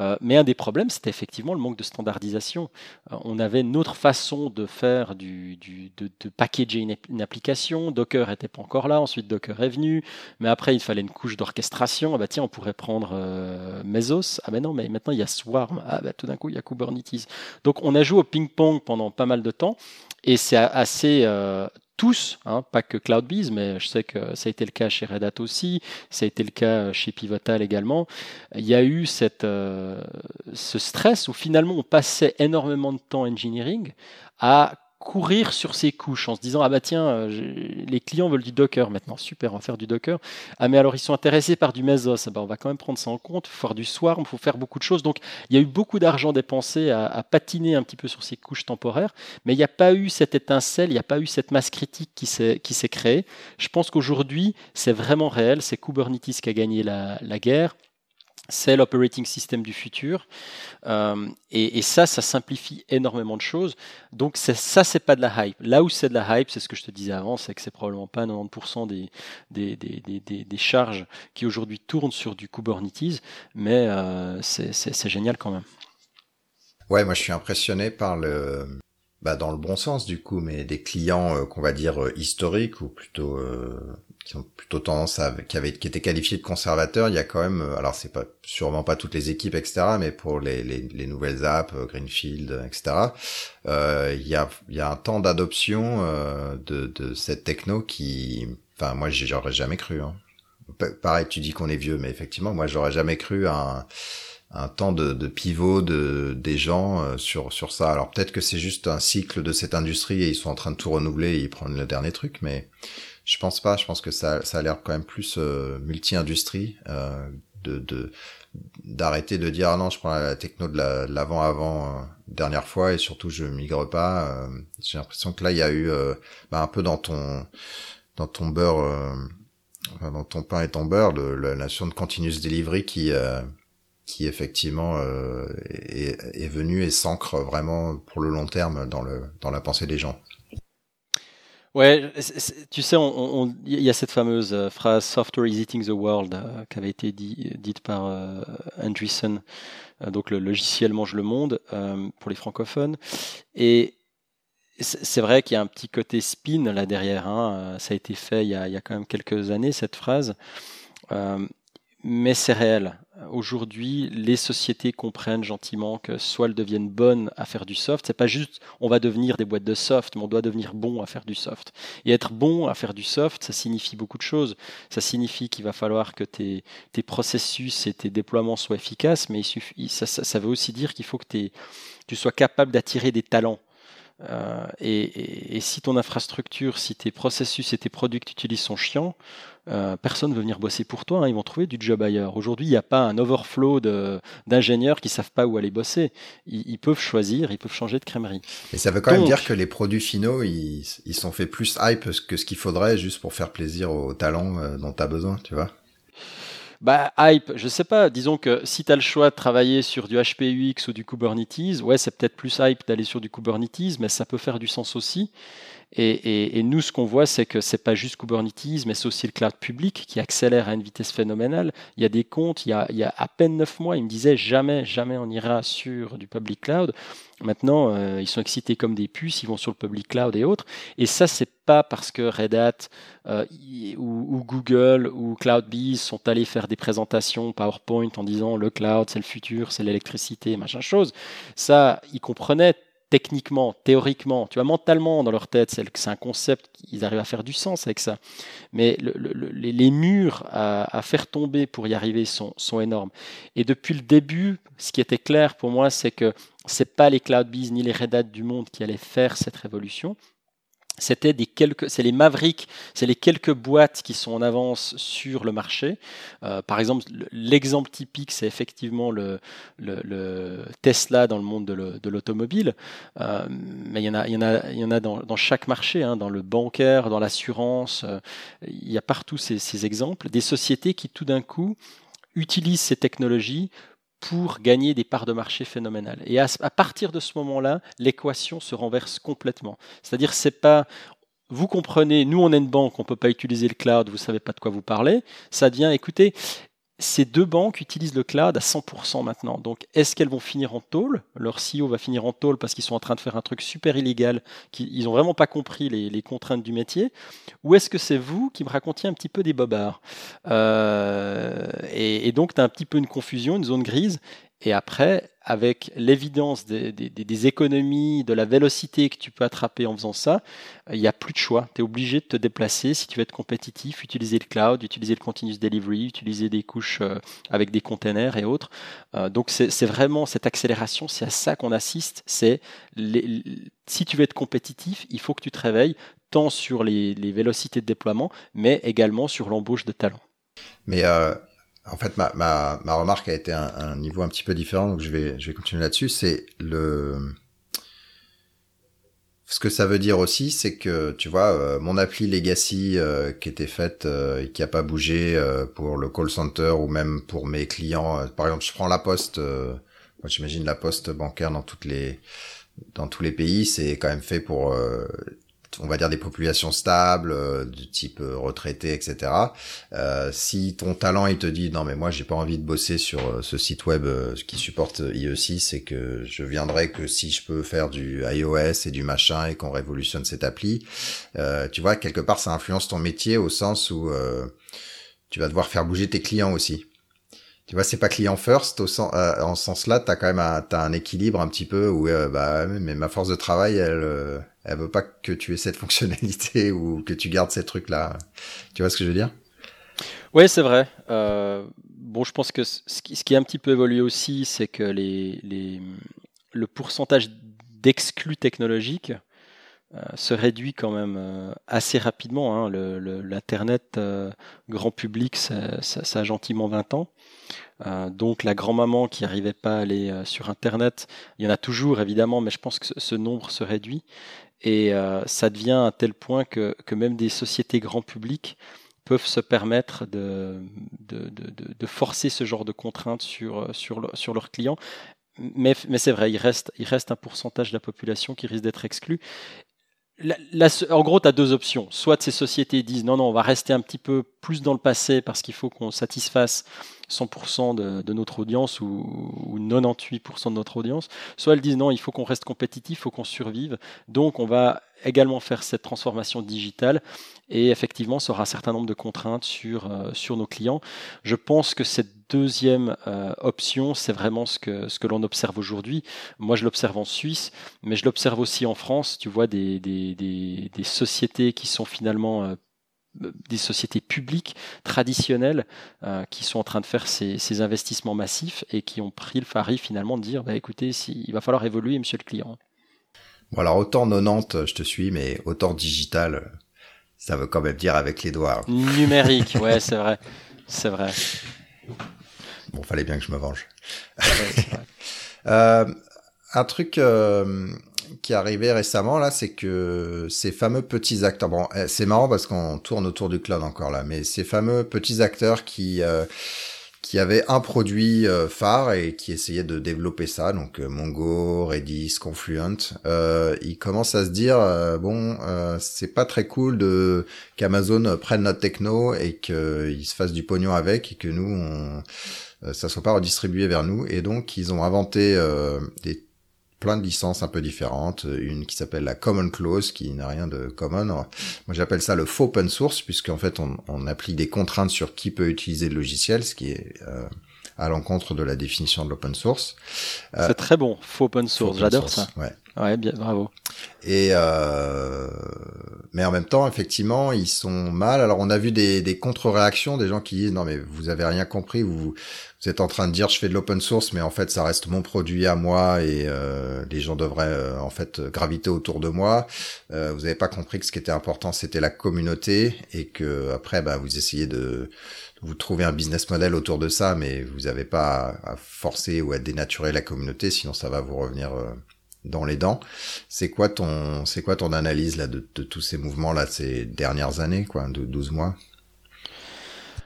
Euh, mais un des problèmes, c'était effectivement le manque de standardisation. Euh, on avait une autre façon de faire du, du de, de, packager une, application. Docker n'était pas encore là, ensuite Docker est venu, mais après il fallait une couche d'orchestration. Ah bah tiens, on pourrait prendre euh, Mesos. Ah ben non, mais maintenant il y a Swarm. Ah bah tout d'un coup il y a Kubernetes. Donc on a joué au ping-pong pendant pas mal de temps, et c'est assez tous, hein, pas que CloudBees, mais je sais que ça a été le cas chez Red Hat aussi, ça a été le cas chez Pivotal également. Il y a eu euh, ce stress où finalement on passait énormément de temps engineering à courir sur ces couches en se disant ah bah tiens euh, les clients veulent du Docker maintenant. Super on va faire du Docker. Ah mais alors ils sont intéressés par du Mesos. Ah bah, on va quand même prendre ça en compte. Faut faire du Swarm faut faire beaucoup de choses. Donc il y a eu beaucoup d'argent dépensé à, patiner un petit peu sur ces couches temporaires. Mais il n'y a pas eu cette étincelle il n'y a pas eu cette masse critique qui s'est qui s'est créée. Je pense qu'aujourd'hui c'est vraiment réel. C'est Kubernetes qui a gagné la, la guerre c'est l'operating system du futur. Euh, et, ça, ça simplifie énormément de choses. Donc ça, c'est pas de la hype. Là où c'est de la hype, c'est ce que je te disais avant, c'est que c'est probablement pas 90% des, des, des, des, charges qui aujourd'hui tournent sur du Kubernetes, mais euh, c'est génial quand même. Ouais, moi je suis impressionné par le, bah, dans le bon sens du coup, mais des clients euh, qu'on va dire historiques ou plutôt qui ont plutôt tendance à, qui avaient, qui étaient qualifiés de conservateurs, il y a quand même, alors c'est pas sûrement pas toutes les équipes, etc., mais pour les, les, les nouvelles apps, Greenfield, etc., euh, il y a, il y a un temps d'adoption euh, de, de cette techno qui, enfin moi j'aurais jamais cru. Hein. Pareil, tu dis qu'on est vieux, mais effectivement, moi j'aurais jamais cru un un temps de, de, pivot de des gens euh, sur sur ça. Alors peut-être que c'est juste un cycle de cette industrie et ils sont en train de tout renouveler et ils prennent le dernier truc, mais je pense pas. Je pense que ça ça a l'air quand même plus euh, multi-industrie euh, de d'arrêter de dire ah non je prends la techno de l'avant avant, euh, dernière fois et surtout je migre pas. J'ai l'impression que là il y a eu bah, un peu dans ton dans ton beurre dans ton pain et ton beurre le, la notion de continuous delivery qui qui effectivement euh, est, est, venu et s'ancre vraiment pour le long terme dans, le, dans la pensée des gens. Ouais, tu sais, il y a cette fameuse euh, phrase "Software is eating the world" euh, qui avait été dit, dite par euh, Andreessen, donc le logiciel mange le monde pour les francophones. Et c'est vrai qu'il y a un petit côté spin là derrière. Hein, ça a été fait il y a, quand même quelques années cette phrase mais c'est réel. Aujourd'hui, les sociétés comprennent gentiment que soit elles deviennent bonnes à faire du soft, c'est pas juste on va devenir des boîtes de soft, mais on doit devenir bon à faire du soft. Et être bon à faire du soft, ça signifie beaucoup de choses. Ça signifie qu'il va falloir que tes, tes, processus et tes déploiements soient efficaces, mais il suffit, ça, ça, veut aussi dire qu'il faut que tu sois capable d'attirer des talents. Euh, et, et, si ton infrastructure, si tes processus et tes produits que tu utilises sont chiants, euh, personne ne veut venir bosser pour toi, hein, ils vont trouver du job ailleurs. Aujourd'hui, il n'y a pas un overflow d'ingénieurs qui ne savent pas où aller bosser. Ils, peuvent choisir, ils peuvent changer de crèmerie. Et ça veut quand même dire que les produits finaux, ils, ils sont faits plus hype que ce qu'il faudrait juste pour faire plaisir aux talents euh, dont tu as besoin, tu vois bah, hype, je sais pas. Disons que si tu as le choix de travailler sur du HPUX ou du Kubernetes, ouais, c'est peut-être plus hype d'aller sur du Kubernetes, mais ça peut faire du sens aussi. Et, nous, ce qu'on voit, c'est que c'est pas juste Kubernetes, mais c'est aussi le cloud public qui accélère à une vitesse phénoménale. Il y a des comptes, il y a, il y a à peine neuf mois, ils me disaient jamais, jamais on ira sur du public cloud. Maintenant, euh, ils sont excités comme des puces, ils vont sur le public cloud et autres. Et ça, c'est pas parce que Red Hat euh, ou, Google ou CloudBees sont allés faire des présentations PowerPoint en disant le cloud, c'est le futur, c'est l'électricité, machin chose. Ça, ils comprenaient techniquement, théoriquement, tu vois, mentalement dans leur tête, c'est un concept, ils arrivent à faire du sens avec ça. Mais les, murs à, faire tomber pour y arriver sont, énormes. Et depuis le début, ce qui était clair pour moi, c'est que c'est pas les CloudBees ni les Red Hat du monde qui allaient faire cette révolution c'était des quelques, c'est les Mavericks, c'est les quelques boîtes qui sont en avance sur le marché. Euh, par exemple, l'exemple typique, c'est effectivement le, le, Tesla dans le monde de l'automobile. Euh, mais il y en a, il y en a, il y en a dans, dans chaque marché, hein, dans le bancaire, dans l'assurance. Euh, il y a partout ces, ces exemples, des sociétés qui tout d'un coup utilisent ces technologies pour gagner des parts de marché phénoménales. Et à, partir de ce moment-là, l'équation se renverse complètement. C'est-à-dire, c'est pas vous comprenez, nous on est une banque, on ne peut pas utiliser le cloud, vous ne savez pas de quoi vous parlez. Ça devient, écoutez, ces deux banques utilisent le cloud à 100% maintenant. Donc, est-ce qu'elles vont finir en tôle? Leur CEO va finir en tôle parce qu'ils sont en train de faire un truc super illégal, qu'ils n'ont vraiment pas compris les, contraintes du métier? Ou est-ce que c'est vous qui me racontiez un petit peu des bobards? Euh, et, donc, tu un petit peu une confusion, une zone grise. Et après, avec l'évidence des, économies, de la vélocité que tu peux attraper en faisant ça, il n'y a plus de choix. Tu es obligé de te déplacer si tu veux être compétitif, utiliser le cloud, utiliser le continuous delivery, utiliser des couches euh, avec des containers et autres. Euh, donc c'est vraiment cette accélération, c'est à ça qu'on assiste. C'est si tu veux être compétitif, il faut que tu te réveilles tant sur les, vélocités de déploiement, mais également sur l'embauche de talents. Mais euh, en fait, ma, ma, ma remarque a été un, un, niveau un petit peu différent, donc je vais, je vais continuer là-dessus. C'est le, ce que ça veut dire aussi, c'est que tu vois, euh, mon appli legacy euh, qui était faite euh, et qui a pas bougé pour le call center ou même pour mes clients. par exemple, je prends la poste. moi, j'imagine la poste bancaire dans toutes les dans tous les pays, c'est quand même fait pour on va dire des populations stables, euh, du type euh, retraité, etc. Euh, si ton talent il te dit non mais moi j'ai pas envie de bosser sur ce site web qui supporte IE6 et que je viendrai que si je peux faire du iOS et du machin et qu'on révolutionne cette appli, tu vois quelque part ça influence ton métier au sens où tu vas devoir faire bouger tes clients aussi tu vois, c'est pas client first au sens, euh, en ce sens-là, t'as quand même un, un équilibre un petit peu où, euh, bah, mais ma force de travail, elle, euh, elle veut pas que tu aies cette fonctionnalité ou que tu gardes ces trucs-là. Tu vois ce que je veux dire? Oui, c'est vrai. bon, je pense que ce qui, a un petit peu évolué aussi, c'est que le pourcentage d'exclus technologiques se réduit quand même assez rapidement. Hein. L'Internet grand public, ça, a gentiment 20 ans. Euh, donc la grand-maman qui n'arrivait pas à aller euh, sur Internet, il y en a toujours évidemment, mais je pense que ce, nombre se réduit. Et euh, ça devient à tel point que, même des sociétés grand public peuvent se permettre de, de, forcer ce genre de contraintes sur, sur, sur leurs clients. Mais, mais c'est vrai, il reste, il reste un pourcentage de la population qui risque d'être exclu en gros, tu as deux options. Soit ces sociétés disent non, non, on va rester un petit peu plus dans le passé parce qu'il faut qu'on satisfasse 100% de, notre audience ou, 98% de notre audience. Soit elles disent non, il faut qu'on reste compétitif, il faut qu'on survive. Donc on va également faire cette transformation digitale et effectivement, ça aura un certain nombre de contraintes sur, euh, sur nos clients. Je pense que cette deuxième euh, option, c'est vraiment ce que, ce que l'on observe aujourd'hui. Moi, je l'observe en Suisse, mais je l'observe aussi en France. Tu vois des, des, des, des sociétés qui sont finalement euh, des sociétés publiques traditionnelles qui sont en train de faire ces, ces, investissements massifs et qui ont pris le pari finalement de dire bah, écoutez, si, il va falloir évoluer, monsieur le client. Bon, alors autant 90, je te suis, mais autant digital, ça veut quand même dire avec les doigts. Numérique, ouais, c'est vrai. C'est vrai. Bon, fallait bien que je me venge. euh, un truc euh, qui est arrivé récemment là, c'est que ces fameux petits acteurs. Bon, eh, c'est marrant parce qu'on tourne autour du cloud encore là, mais ces fameux petits acteurs qui euh, qui avait un produit euh, phare et qui essayait de développer ça, donc euh, Mongo, Redis, Confluent, euh, ils commencent à se dire euh, bon, c'est pas très cool de qu'Amazon prenne notre techno et qu'il se fasse du pognon avec et que nous on ça soit pas redistribué vers nous. Et donc ils ont inventé des plein de licences un peu différentes, une qui s'appelle la Common Clause, qui n'a rien de common. Moi, j'appelle ça le faux open source, puisqu'en fait, on, on, applique des contraintes sur qui peut utiliser le logiciel, ce qui est euh, à l'encontre de la définition de l'open source. Euh, C'est très bon, faux open source, j'adore ça. Ouais. Ouais, bien, bravo. Et euh, mais en même temps, effectivement, ils sont mal. Alors, on a vu des, des contre-réactions, des gens qui disent non mais vous avez rien compris, vous vous êtes en train de dire je fais de l'open source, mais en fait ça reste mon produit à moi et euh, les gens devraient euh, en fait graviter autour de moi. Euh, vous n'avez pas compris que ce qui était important c'était la communauté et que après bah vous essayez de vous trouver un business model autour de ça, mais vous n'avez pas à, forcer ou à dénaturer la communauté, sinon ça va vous revenir euh, dans les dents. C'est quoi ton c'est quoi ton analyse là de, de tous ces mouvements là ces dernières années quoi, de 12 mois?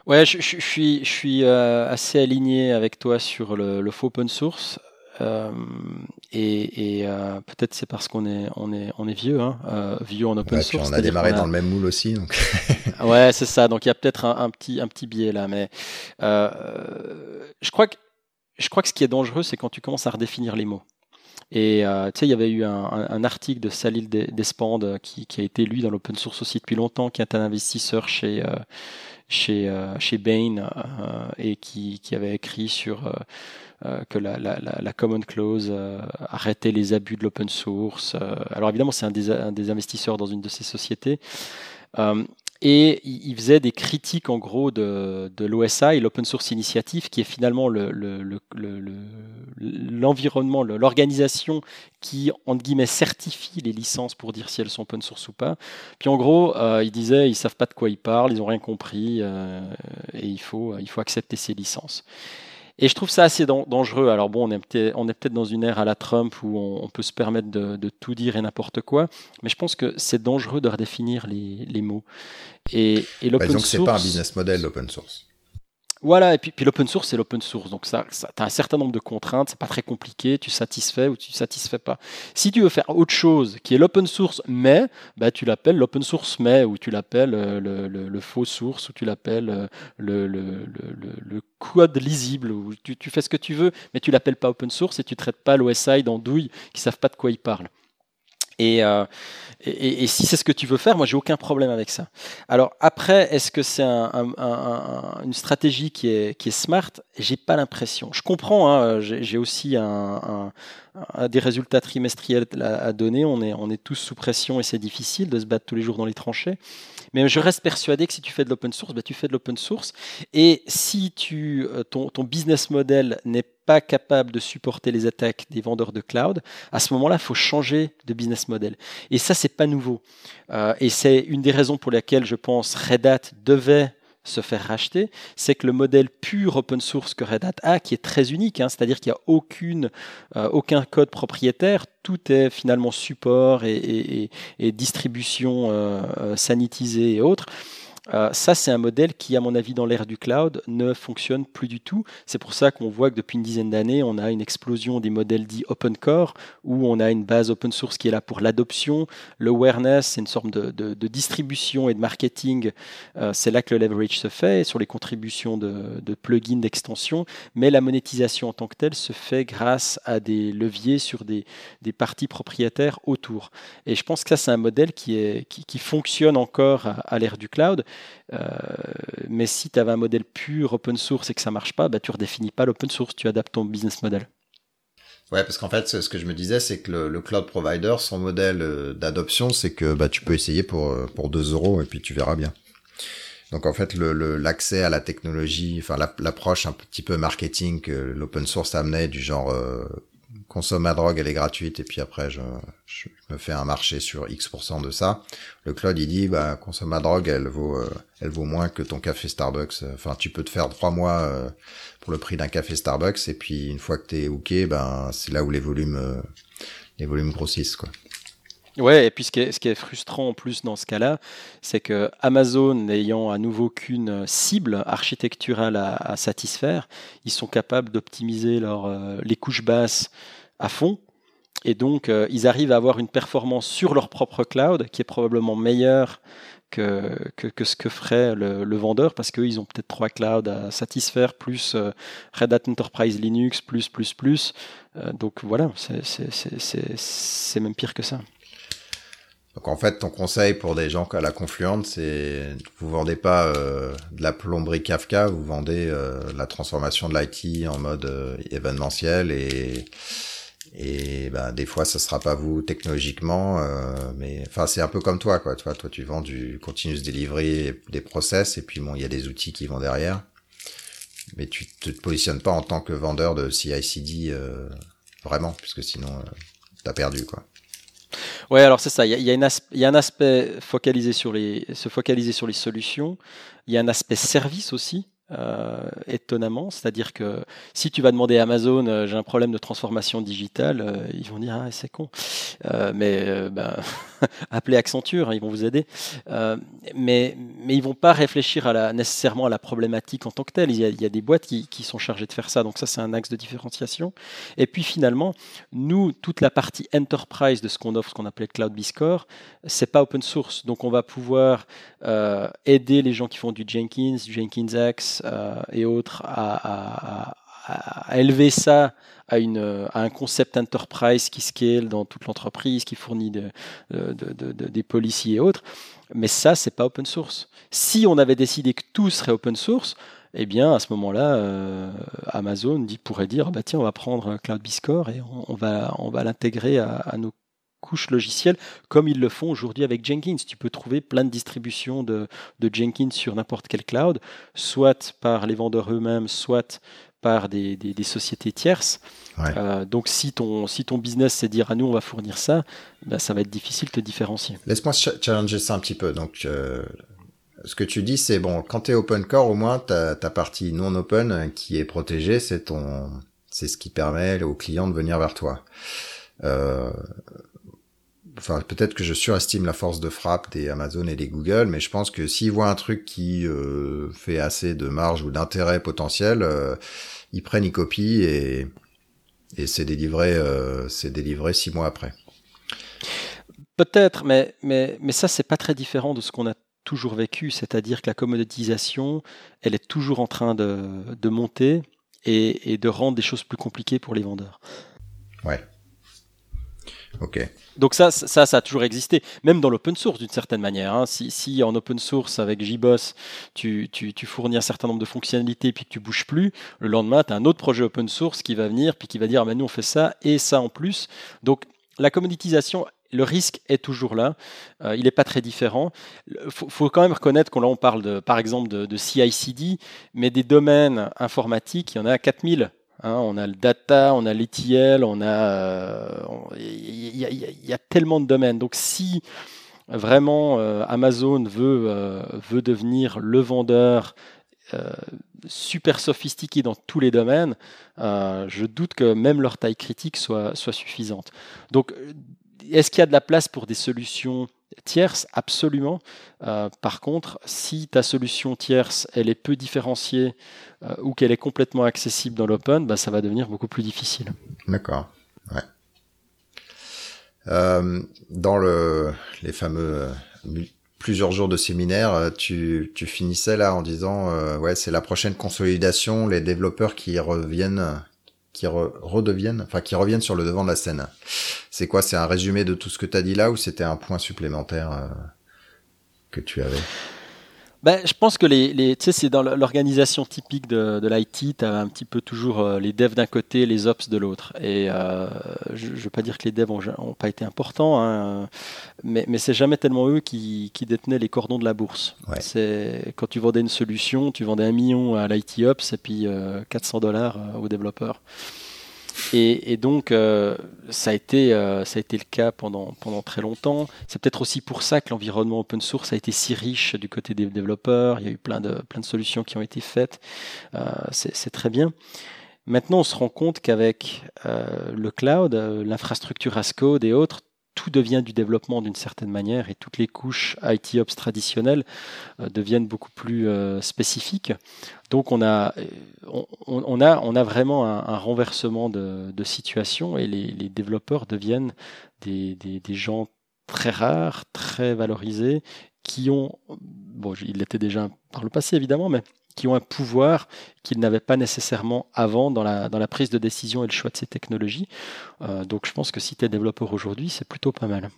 Ouais, je, suis, je suis euh, assez aligné avec toi sur le, faux open source. Euh, et, euh, peut-être c'est parce qu'on est, on est, on est vieux, hein, vieux en open source. on a démarré dans le même moule aussi. Donc. ouais, c'est ça. Donc il y a peut-être un, petit, un petit biais là. Mais je, crois que, je crois que ce qui est dangereux, c'est quand tu commences à redéfinir les mots. Et tu sais, il y avait eu un, article de Salil Despand qui, qui, a été lu dans l'open source aussi depuis longtemps, qui est un investisseur chez, chez, euh, chez Bain euh, et qui, qui, avait écrit sur euh, que la, Common Clause arrêtait les abus de l'open source. alors évidemment, c'est un des, investisseurs dans une de ces sociétés. Et il faisait des critiques en gros de, de l'OSI, l'Open Source Initiative, qui est finalement l'environnement, le, l'organisation qui, entre guillemets, certifie les licences pour dire si elles sont open source ou pas. Puis en gros, euh, il disait, ils savent pas de quoi ils parlent, ils ont rien compris, euh, et il faut, il faut accepter ces licences. Et je trouve ça assez dangereux. Alors bon, on est peut-être dans une ère à la Trump où on, peut se permettre de, tout dire et n'importe quoi, mais je pense que c'est dangereux de redéfinir les, mots. Et, et l'open bah, source. c'est pas un business model l'open source. Voilà, et puis, l'open source, c'est l'open source. Donc, ça, tu as un certain nombre de contraintes, c'est pas très compliqué, tu satisfais ou tu satisfais pas. Si tu veux faire autre chose qui est l'open source, mais bah, tu l'appelles l'open source mais, ou tu l'appelles euh, le, faux source, ou tu l'appelles euh, le, le, code lisible, ou tu, fais ce que tu veux, mais tu l'appelles pas open source et tu traites pas l'OSI d'andouilles qui savent pas de quoi ils parlent. Euh, et, si c'est ce que tu veux faire, moi j'ai aucun problème avec ça. Alors après, est-ce que c'est une stratégie qui est, qui smart? J'ai pas l'impression. Je comprends. Hein, j'ai aussi un, des résultats trimestriels à, donner. On est, on est tous sous pression et c'est difficile de se battre tous les jours dans les tranchées. Mais je reste persuadé que si tu fais de l'open source, bah, tu fais de l'open source. Et si tu, euh, ton, ton business model n'est pas capable de supporter les attaques des vendeurs de cloud, à ce moment-là, il faut changer de business model. Et ça, c'est pas nouveau. Euh, et c'est une des raisons pour lesquelles je pense Red Hat devait se faire racheter, c'est que le modèle pur open source que Red Hat a, qui est très unique, hein, c'est-à-dire qu'il n'y a aucune, euh, aucun code propriétaire, tout est finalement support et, distribution euh, sanitisée et autres. Euh, ça, c'est un modèle qui, à mon avis, dans l'ère du cloud, ne fonctionne plus du tout. C'est pour ça qu'on voit que depuis une dizaine d'années, on a une explosion des modèles dits open core, où on a une base open source qui est là pour l'adoption. L'awareness, c'est une sorte de, distribution et de marketing. Euh, c'est là que le leverage se fait, sur les contributions de, plugins, d'extensions. Mais la monétisation en tant que telle se fait grâce à des leviers sur des, parties propriétaires autour. Et je pense que ça, c'est un modèle qui, fonctionne encore à l'ère du cloud. Euh, mais si tu avais un modèle pur open source et que ça marche pas, bah, tu redéfinis pas l'open source, tu adaptes ton business model. Ouais, parce qu'en fait, ce que je me disais, c'est que le, cloud provider, son modèle euh, d'adoption, c'est que bah, tu peux essayer pour, euh, pour 2 euros et puis tu verras bien. Donc en fait, l'accès le, à la technologie, enfin l'approche un petit peu marketing que l'open source amenait, du genre consomme ma drogue, elle est gratuite, et puis après je, je, me fais un marché sur X% de ça. Le cloud il dit bah consomme ma drogue, elle vaut euh, elle vaut moins que ton café Starbucks. Enfin tu peux te faire trois mois euh, pour le prix d'un café Starbucks, et puis une fois que t'es hooké, ben c'est là où les volumes euh, les volumes grossissent quoi. Ouais, et puis ce qui, est, frustrant en plus dans ce cas-là, c'est que Amazon, n'ayant à nouveau qu'une cible architecturale à, satisfaire, ils sont capables d'optimiser leur, les couches basses à fond. Et donc, euh, ils arrivent à avoir une performance sur leur propre cloud qui est probablement meilleure que, que, ce que ferait le, vendeur parce qu'ils ont peut-être trois clouds à satisfaire, plus euh, Red Hat Enterprise Linux, plus, plus, plus. Euh, donc voilà, c'est même pire que ça. Donc en fait, ton conseil pour des gens à la Confluente, c'est vous vendez pas de la plomberie Kafka, vous vendez la transformation de l'IT en mode événementiel et et bah, des fois, ça sera pas vous technologiquement, euh, mais enfin, c'est un peu comme toi, quoi. Toi, toi, tu vends du continuous delivery, des process, et puis bon, il y a des outils qui vont derrière. Mais tu te positionnes pas en tant que vendeur de CI/CD euh, vraiment, puisque sinon, euh, t'as perdu, quoi. Ouais, alors c'est ça. Il y a, un aspect focalisé sur les, se focaliser sur les solutions. Il y a un aspect service aussi. Euh, étonnamment. C'est-à-dire que si tu vas demander à Amazon, euh, j'ai un problème de transformation digitale, euh, ils vont dire ah c'est con. mais ben, appelez Accenture, hein, ils vont vous aider. mais mais ils vont pas réfléchir nécessairement à la problématique en tant que telle. Il y a, des boîtes qui, sont chargées de faire ça. Donc ça c'est un axe de différenciation. Et puis finalement, nous toute la partie enterprise de ce qu'on offre, ce qu'on appelait Cloud Biscore, c'est pas open source. Donc on va pouvoir aider les gens qui font du Jenkins, du Jenkins X, euh, et autres à, élever ça à, une, à, un concept enterprise qui scale dans toute l'entreprise, qui fournit des policiers et autres. Mais ça, c'est pas open source. Si on avait décidé que tout serait open source, eh bien, à ce moment-là, euh, Amazon dit, pourrait dire, bah, tiens, on va prendre Cloud Biscore et on, va, on va l'intégrer à, à, nos couches logicielles, comme ils le font aujourd'hui avec Jenkins. Tu peux trouver plein de distributions de, Jenkins sur n'importe quel cloud, soit par les vendeurs eux-mêmes, soit par des, sociétés tierces. Euh, donc si ton, si ton business c'est dire à nous on va fournir ça, ben, ça va être difficile de te différencier. Laisse-moi challenger ça un petit peu. Donc euh, ce que tu dis c'est bon, quand tu es open core au moins ta, ta partie non open qui est protégée, c'est ton c'est ce qui permet aux clients de venir vers toi. Euh, enfin peut-être que je surestime la force de frappe des Amazon et des Google, mais je pense que s'ils voient un truc qui euh, fait assez de marge ou d'intérêt potentiel, euh, ils prennent, ils copient et et c'est délivré, euh, c'est délivré six mois après. Peut-être, mais mais mais ça c'est pas très différent de ce qu'on a toujours vécu, c'est-à-dire que la commoditisation, elle est toujours en train de, de monter et, et de rendre des choses plus compliquées pour les vendeurs. Ouais. Donc ça, ça, ça a toujours existé, même dans l'open source d'une certaine manière. Hein. Si, en open source avec JBoss, tu, fournis un certain nombre de fonctionnalités puis que tu bouges plus, le lendemain, tu as un autre projet open source qui va venir puis qui va dire, ah, nous on fait ça et ça en plus. Donc la commoditisation, le risque est toujours là. Euh, il n'est pas très différent. Il faut, faut, quand même reconnaître qu'on on parle de, par exemple de, de CI/CD, mais des domaines informatiques, il y en a 4000 Hein, on a le data, on a l'ETL, on a, il y, a tellement de domaines. Donc si vraiment euh, Amazon veut, euh, veut devenir le vendeur euh, super sophistiqué dans tous les domaines, je doute que même leur taille critique soit, soit suffisante. Donc est-ce qu'il y a de la place pour des solutions tierces Absolument. par contre, si ta solution tierce, elle est peu différenciée euh, ou qu'elle est complètement accessible dans l'open, bah, ça va devenir beaucoup plus difficile. D'accord. Ouais. Euh, dans le, les fameux euh, plusieurs jours de séminaire, euh, tu, finissais là en disant euh, ouais c'est la prochaine consolidation, les développeurs qui reviennent, qui redeviennent, enfin qui reviennent sur le devant de la scène. C'est quoi C'est un résumé de tout ce que tu as dit là ou c'était un point supplémentaire que tu avais? Ben, je pense que les, les c'est dans l'organisation typique de, de l'IT, tu as un petit peu toujours euh, les devs d'un côté, les ops de l'autre. Et euh, je ne veux pas dire que les devs n'ont pas été importants, hein, mais, mais c'est jamais tellement eux qui, qui, détenaient les cordons de la bourse. Ouais. C'est quand tu vendais une solution, tu vendais un million à l'IT ops et puis 400 euh, dollars aux développeurs. Et, donc, euh, ça, a été, euh, ça a été le cas pendant, pendant très longtemps. C'est peut-être aussi pour ça que l'environnement open source a été si riche du côté des développeurs. Il y a eu plein de, plein de solutions qui ont été faites. Euh, c'est très bien. Maintenant, on se rend compte qu'avec le cloud, l'infrastructure as code et autres, tout devient du développement d'une certaine manière et toutes les couches IT Ops traditionnelles euh, deviennent beaucoup plus euh, spécifiques. Donc on a, on, on, a, on a vraiment un, renversement de, situation et les, développeurs deviennent des, gens très rares, très valorisés, qui ont, bon, ils l'étaient déjà par le passé évidemment, mais qui ont un pouvoir qu'ils n'avaient pas nécessairement avant dans la, dans la prise de décision et le choix de ces technologies. Euh, donc je pense que si tu es développeur aujourd'hui, c'est plutôt pas mal.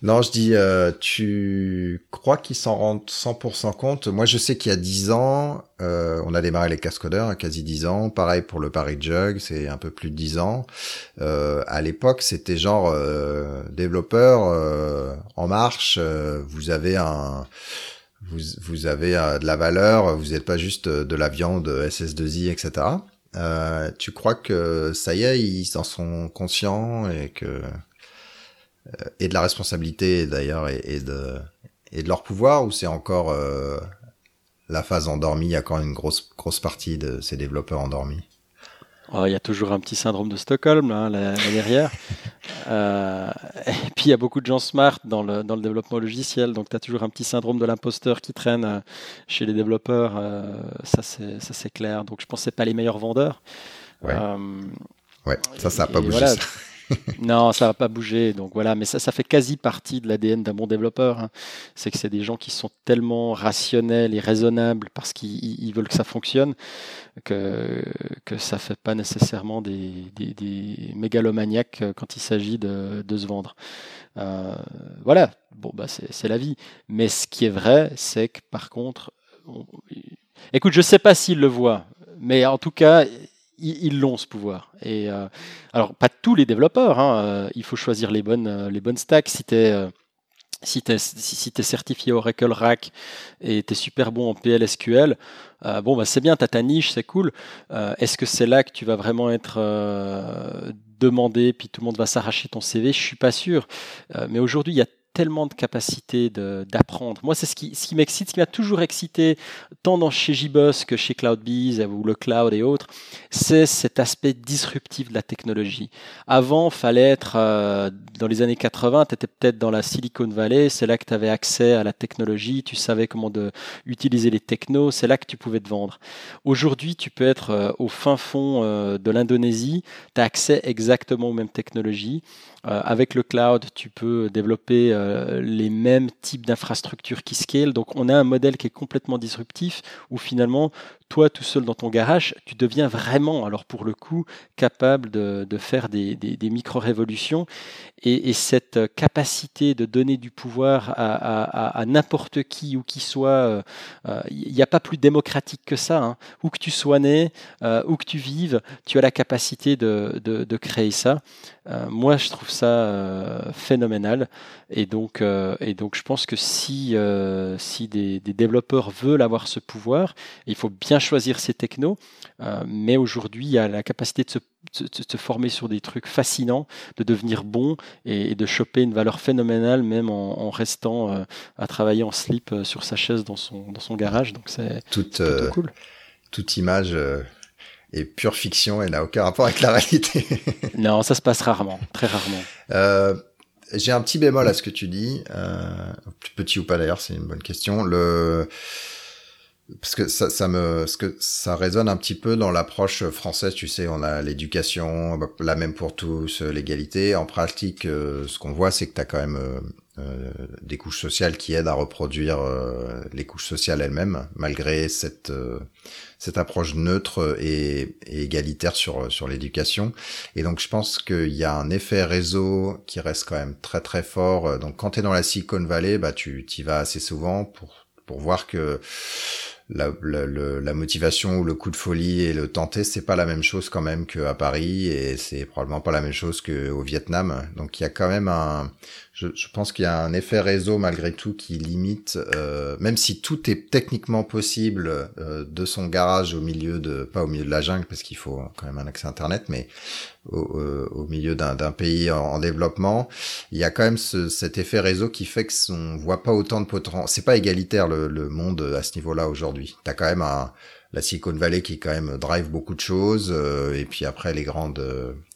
Non, je dis, euh, tu crois qu'ils s'en rendent 100% compte? Moi, je sais qu'il y a 10 ans, euh, on a démarré les cascodeurs à quasi 10 ans. Pareil pour le Paris Jug, c'est un peu plus de 10 ans. Euh, à l'époque, c'était genre développeur en marche. vous avez un vous, vous avez euh, de la valeur, vous n'êtes pas juste de la viande SS2I, etc. Euh, tu crois que ça y est, ils en sont conscients et que euh, et de la responsabilité d'ailleurs et, et, de et de leur pouvoir ou c'est encore euh, la phase endormie, il y a encore une grosse grosse partie de ces développeurs endormis? Oh, il y a toujours un petit syndrome de Stockholm là, là, derrière. euh, et puis il y a beaucoup de gens smart dans le, dans le développement logiciel, donc tu as toujours un petit syndrome de l'imposteur qui traîne euh, chez les développeurs, euh, ça c'est clair. Donc je pense que pas les meilleurs vendeurs. Ouais, euh, ouais. ça ça n'a pas bougé. Voilà. Non, ça va pas bouger. Donc voilà, mais ça, ça fait quasi partie de l'ADN d'un bon développeur. Hein. C'est que c'est des gens qui sont tellement rationnels et raisonnables parce qu'ils veulent que ça fonctionne que que ça fait pas nécessairement des, des, mégalomaniaques quand il s'agit de, de, se vendre. Euh, voilà, bon bah c'est la vie. Mais ce qui est vrai, c'est que par contre, on... écoute, je sais pas s'il le voit, mais en tout cas ils l'ont ce pouvoir. Et euh, alors pas tous les développeurs, hein, euh, il faut choisir les bonnes euh, les bonnes stacks. Si si tu es, si, es certifié Oracle RAC et tu es super bon en PLSQL, bon bah c'est bien, tu as ta niche, c'est cool. Est-ce que c'est là que tu vas vraiment être demandé, puis tout le monde va s'arracher ton CV Je suis pas sûr. mais aujourd'hui, il y a tellement de capacité d'apprendre. Moi, c'est ce qui, ce qui m'excite, ce qui m'a toujours excité, tant dans chez JBoss que chez CloudBees ou le cloud et autres, c'est cet aspect disruptif de la technologie. Avant, fallait être euh, dans les années 80, tu étais peut-être dans la Silicon Valley, c'est là que tu avais accès à la technologie, tu savais comment de, utiliser les technos, c'est là que tu pouvais te vendre. Aujourd'hui, tu peux être euh, au fin fond euh, de l'Indonésie, tu as accès exactement aux mêmes technologies. avec le cloud, tu peux développer les mêmes types d'infrastructures qui scale. Donc, on a un modèle qui est complètement disruptif où finalement, toi tout seul dans ton garage, tu deviens vraiment, alors pour le coup, capable de, faire des, micro-révolutions. Et, cette capacité de donner du pouvoir à, n'importe qui ou qui soit, il euh, n'y euh, a pas plus démocratique que ça. Hein. Où que tu sois né, euh, où que tu vives, tu as la capacité de, créer ça. moi, je trouve ça phénoménal. Et donc, et donc, je pense que si, si des, des développeurs veulent avoir ce pouvoir, il faut bien choisir ses technos, euh, mais aujourd'hui, il y a la capacité de se, former sur des trucs fascinants, de devenir bon et, de choper une valeur phénoménale, même en, restant euh, à travailler en slip euh, sur sa chaise dans son, dans son garage. Donc c'est toute, cool. Toute image est pure fiction et n'a aucun rapport avec la réalité. non, ça se passe rarement, très rarement. J'ai un petit bémol à ce que tu dis, petit ou pas d'ailleurs, c'est une bonne question. Le parce que ça, ça me, ce que ça résonne un petit peu dans l'approche française. Tu sais, on a l'éducation, la même pour tous, l'égalité. En pratique, euh, ce qu'on voit, c'est que tu as quand même euh, euh, des couches sociales qui aident à reproduire les couches sociales elles-mêmes, malgré cette cette approche neutre et, égalitaire sur sur l'éducation. Et donc, je pense qu'il y a un effet réseau qui reste quand même très très fort. Donc, quand tu es dans la Silicon Valley, bah tu y vas assez souvent pour pour voir que la, la, la, motivation ou le coup de folie et le tenter, c'est pas la même chose quand même qu'à Paris et c'est probablement pas la même chose qu'au Vietnam. Donc il y a quand même un, je, je pense qu'il y a un effet réseau malgré tout qui limite, euh, même si tout est techniquement possible euh, de son garage au milieu de, pas au milieu de la jungle parce qu'il faut quand même un accès internet, mais au, euh, au milieu d'un pays en, développement, il y a quand même ce, cet effet réseau qui fait que on voit pas autant de potentiel. C'est pas égalitaire le, le monde à ce niveau-là aujourd'hui. T'as quand même un la Silicon Valley qui quand même drive beaucoup de choses, euh, et puis après les grandes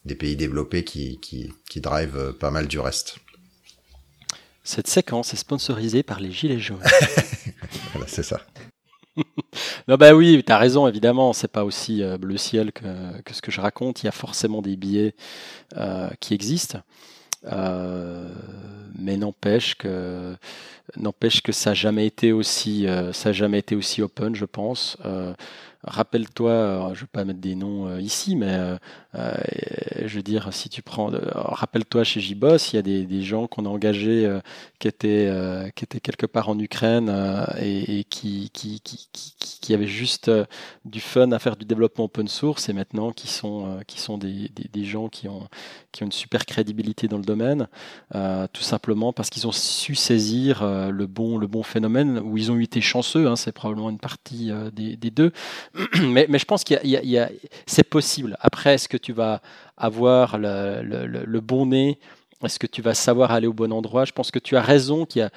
des pays développés qui, qui, qui drive pas mal du reste. Cette séquence est sponsorisée par les Gilets jaunes. voilà, c'est ça. non, bah oui, tu as raison, évidemment, c'est pas aussi euh, bleu ciel que, ce que je raconte. Il y a forcément des billets euh, qui existent. Euh, mais n'empêche que n'empêche que ça n'a jamais été aussi ça jamais été aussi open je pense. Rappelle-toi, je vais pas mettre des noms euh, ici, mais euh, euh, je veux dire, si tu prends, rappelle-toi chez JBoss, il y a des, gens qu'on a engagés qui, étaient, qui étaient quelque part en Ukraine et, qui, qui, qui, qui, avaient juste du fun à faire du développement open source et maintenant qui sont, qui sont des, des, gens qui ont, qui ont une super crédibilité dans le domaine, tout simplement parce qu'ils ont su saisir le, bon, le bon phénomène, où ils ont été chanceux, hein, c'est probablement une partie des, des deux, mais, mais, je pense qu'il c'est possible. Après, est-ce que tu vas avoir le, bon nez? Est-ce que tu vas savoir aller au bon endroit? Je pense que tu as raison. Qu'il y a,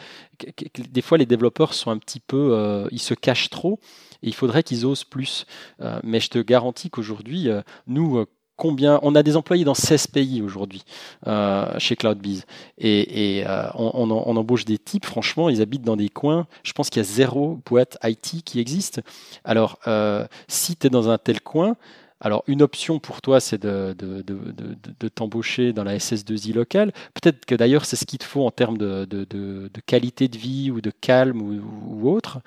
des fois, les développeurs sont un petit peu, euh, ils se cachent trop. Et il faudrait qu'ils osent plus. Euh, mais je te garantis qu'aujourd'hui, euh, nous, combien On a des employés dans 16 pays aujourd'hui euh, chez CloudBees. Et, et euh, on, on, embauche des types, franchement, ils habitent dans des coins. Je pense qu'il y a zéro boîte IT qui existe. Alors, euh, si tu es dans un tel coin, alors, une option pour toi, c'est de, t'embaucher dans la SS2I locale. Peut-être que d'ailleurs, c'est ce qu'il te faut en termes de, qualité de vie ou de calme ou, autre.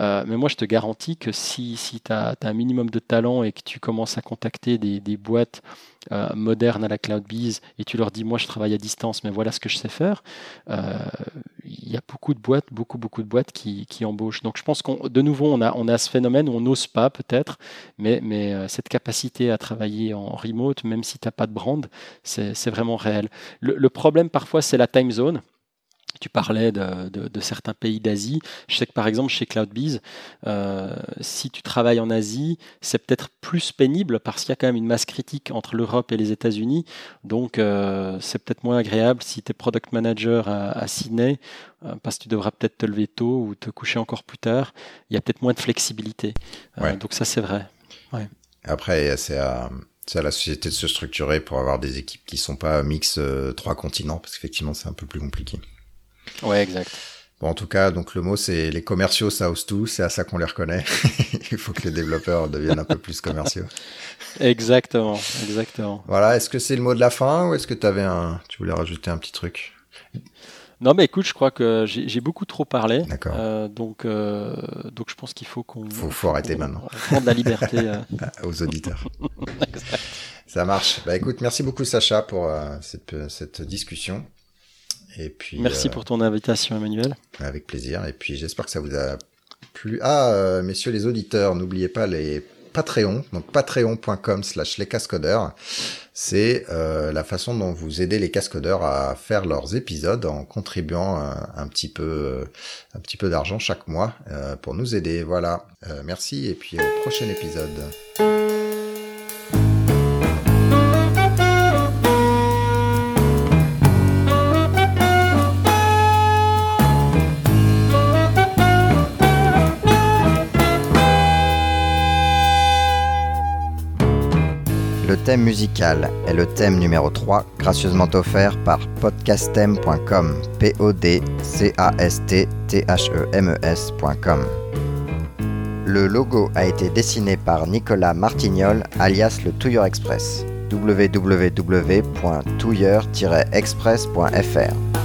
Euh, mais moi, je te garantis que si, si tu as, un minimum de talent et que tu commences à contacter des boîtes euh, à la CloudBees et tu leur dis moi je travaille à distance mais voilà ce que je sais faire, euh, il y a beaucoup de boîtes, beaucoup beaucoup de boîtes qui, qui embauchent. Donc je pense qu'on de nouveau on a on a ce phénomène où on n'ose pas peut-être, mais mais euh, cette capacité à travailler en remote même si tu n'as pas de brand, c'est vraiment réel. le problème parfois c'est la time zone. Tu parlais de, certains pays d'Asie. Je sais que par exemple chez CloudBees, euh, si tu travailles en Asie, c'est peut-être plus pénible parce qu'il y a quand même une masse critique entre l'Europe et les États-Unis. Donc euh, c'est peut-être moins agréable si tu es product manager à, Sydney euh, parce que tu devras peut-être te lever tôt ou te coucher encore plus tard. Il y a peut-être moins de flexibilité. donc ça c'est vrai. Après, c'est à, à, la société de se structurer pour avoir des équipes qui sont pas mix trois continents, parce qu'effectivement, c'est un peu plus compliqué. Ouais, exact. Bon, en tout cas, donc le mot, c'est les commerciaux, ça ose tout. C'est à ça qu'on les reconnaît. Il faut que les développeurs deviennent un peu plus commerciaux. Exactement, exactement. Voilà. Est-ce que c'est le mot de la fin ou est-ce que tu avais un, tu voulais rajouter un petit truc? Non, mais écoute, je crois que j'ai beaucoup trop parlé. D'accord. Euh, donc, euh, donc, je pense qu'il faut qu'on. Faut, faut arrêter maintenant. Prendre la liberté euh. aux auditeurs. Ça marche. Bah écoute, merci beaucoup Sacha pour cette, cette discussion. Et puis. Merci pour ton invitation, Emmanuel. Avec plaisir. Et puis j'espère que ça vous a plu. Ah, messieurs les auditeurs, n'oubliez pas les Patreon, donc patreon.com slash les cascodeurs. C'est euh, la façon dont vous aidez les cascodeurs à faire leurs épisodes en contribuant un, euh, un petit peu, euh, un petit peu d'argent chaque mois euh, pour nous aider. Voilà. Euh, merci et puis au prochain épisode. Thème musical est le thème numéro 3, gracieusement offert par podcastem.com. P-O-D-C-A-S-T-T-H-E-M-E-S.com. Le logo a été dessiné par Nicolas Martignol, alias le Touilleur Express. www.touilleur-express.fr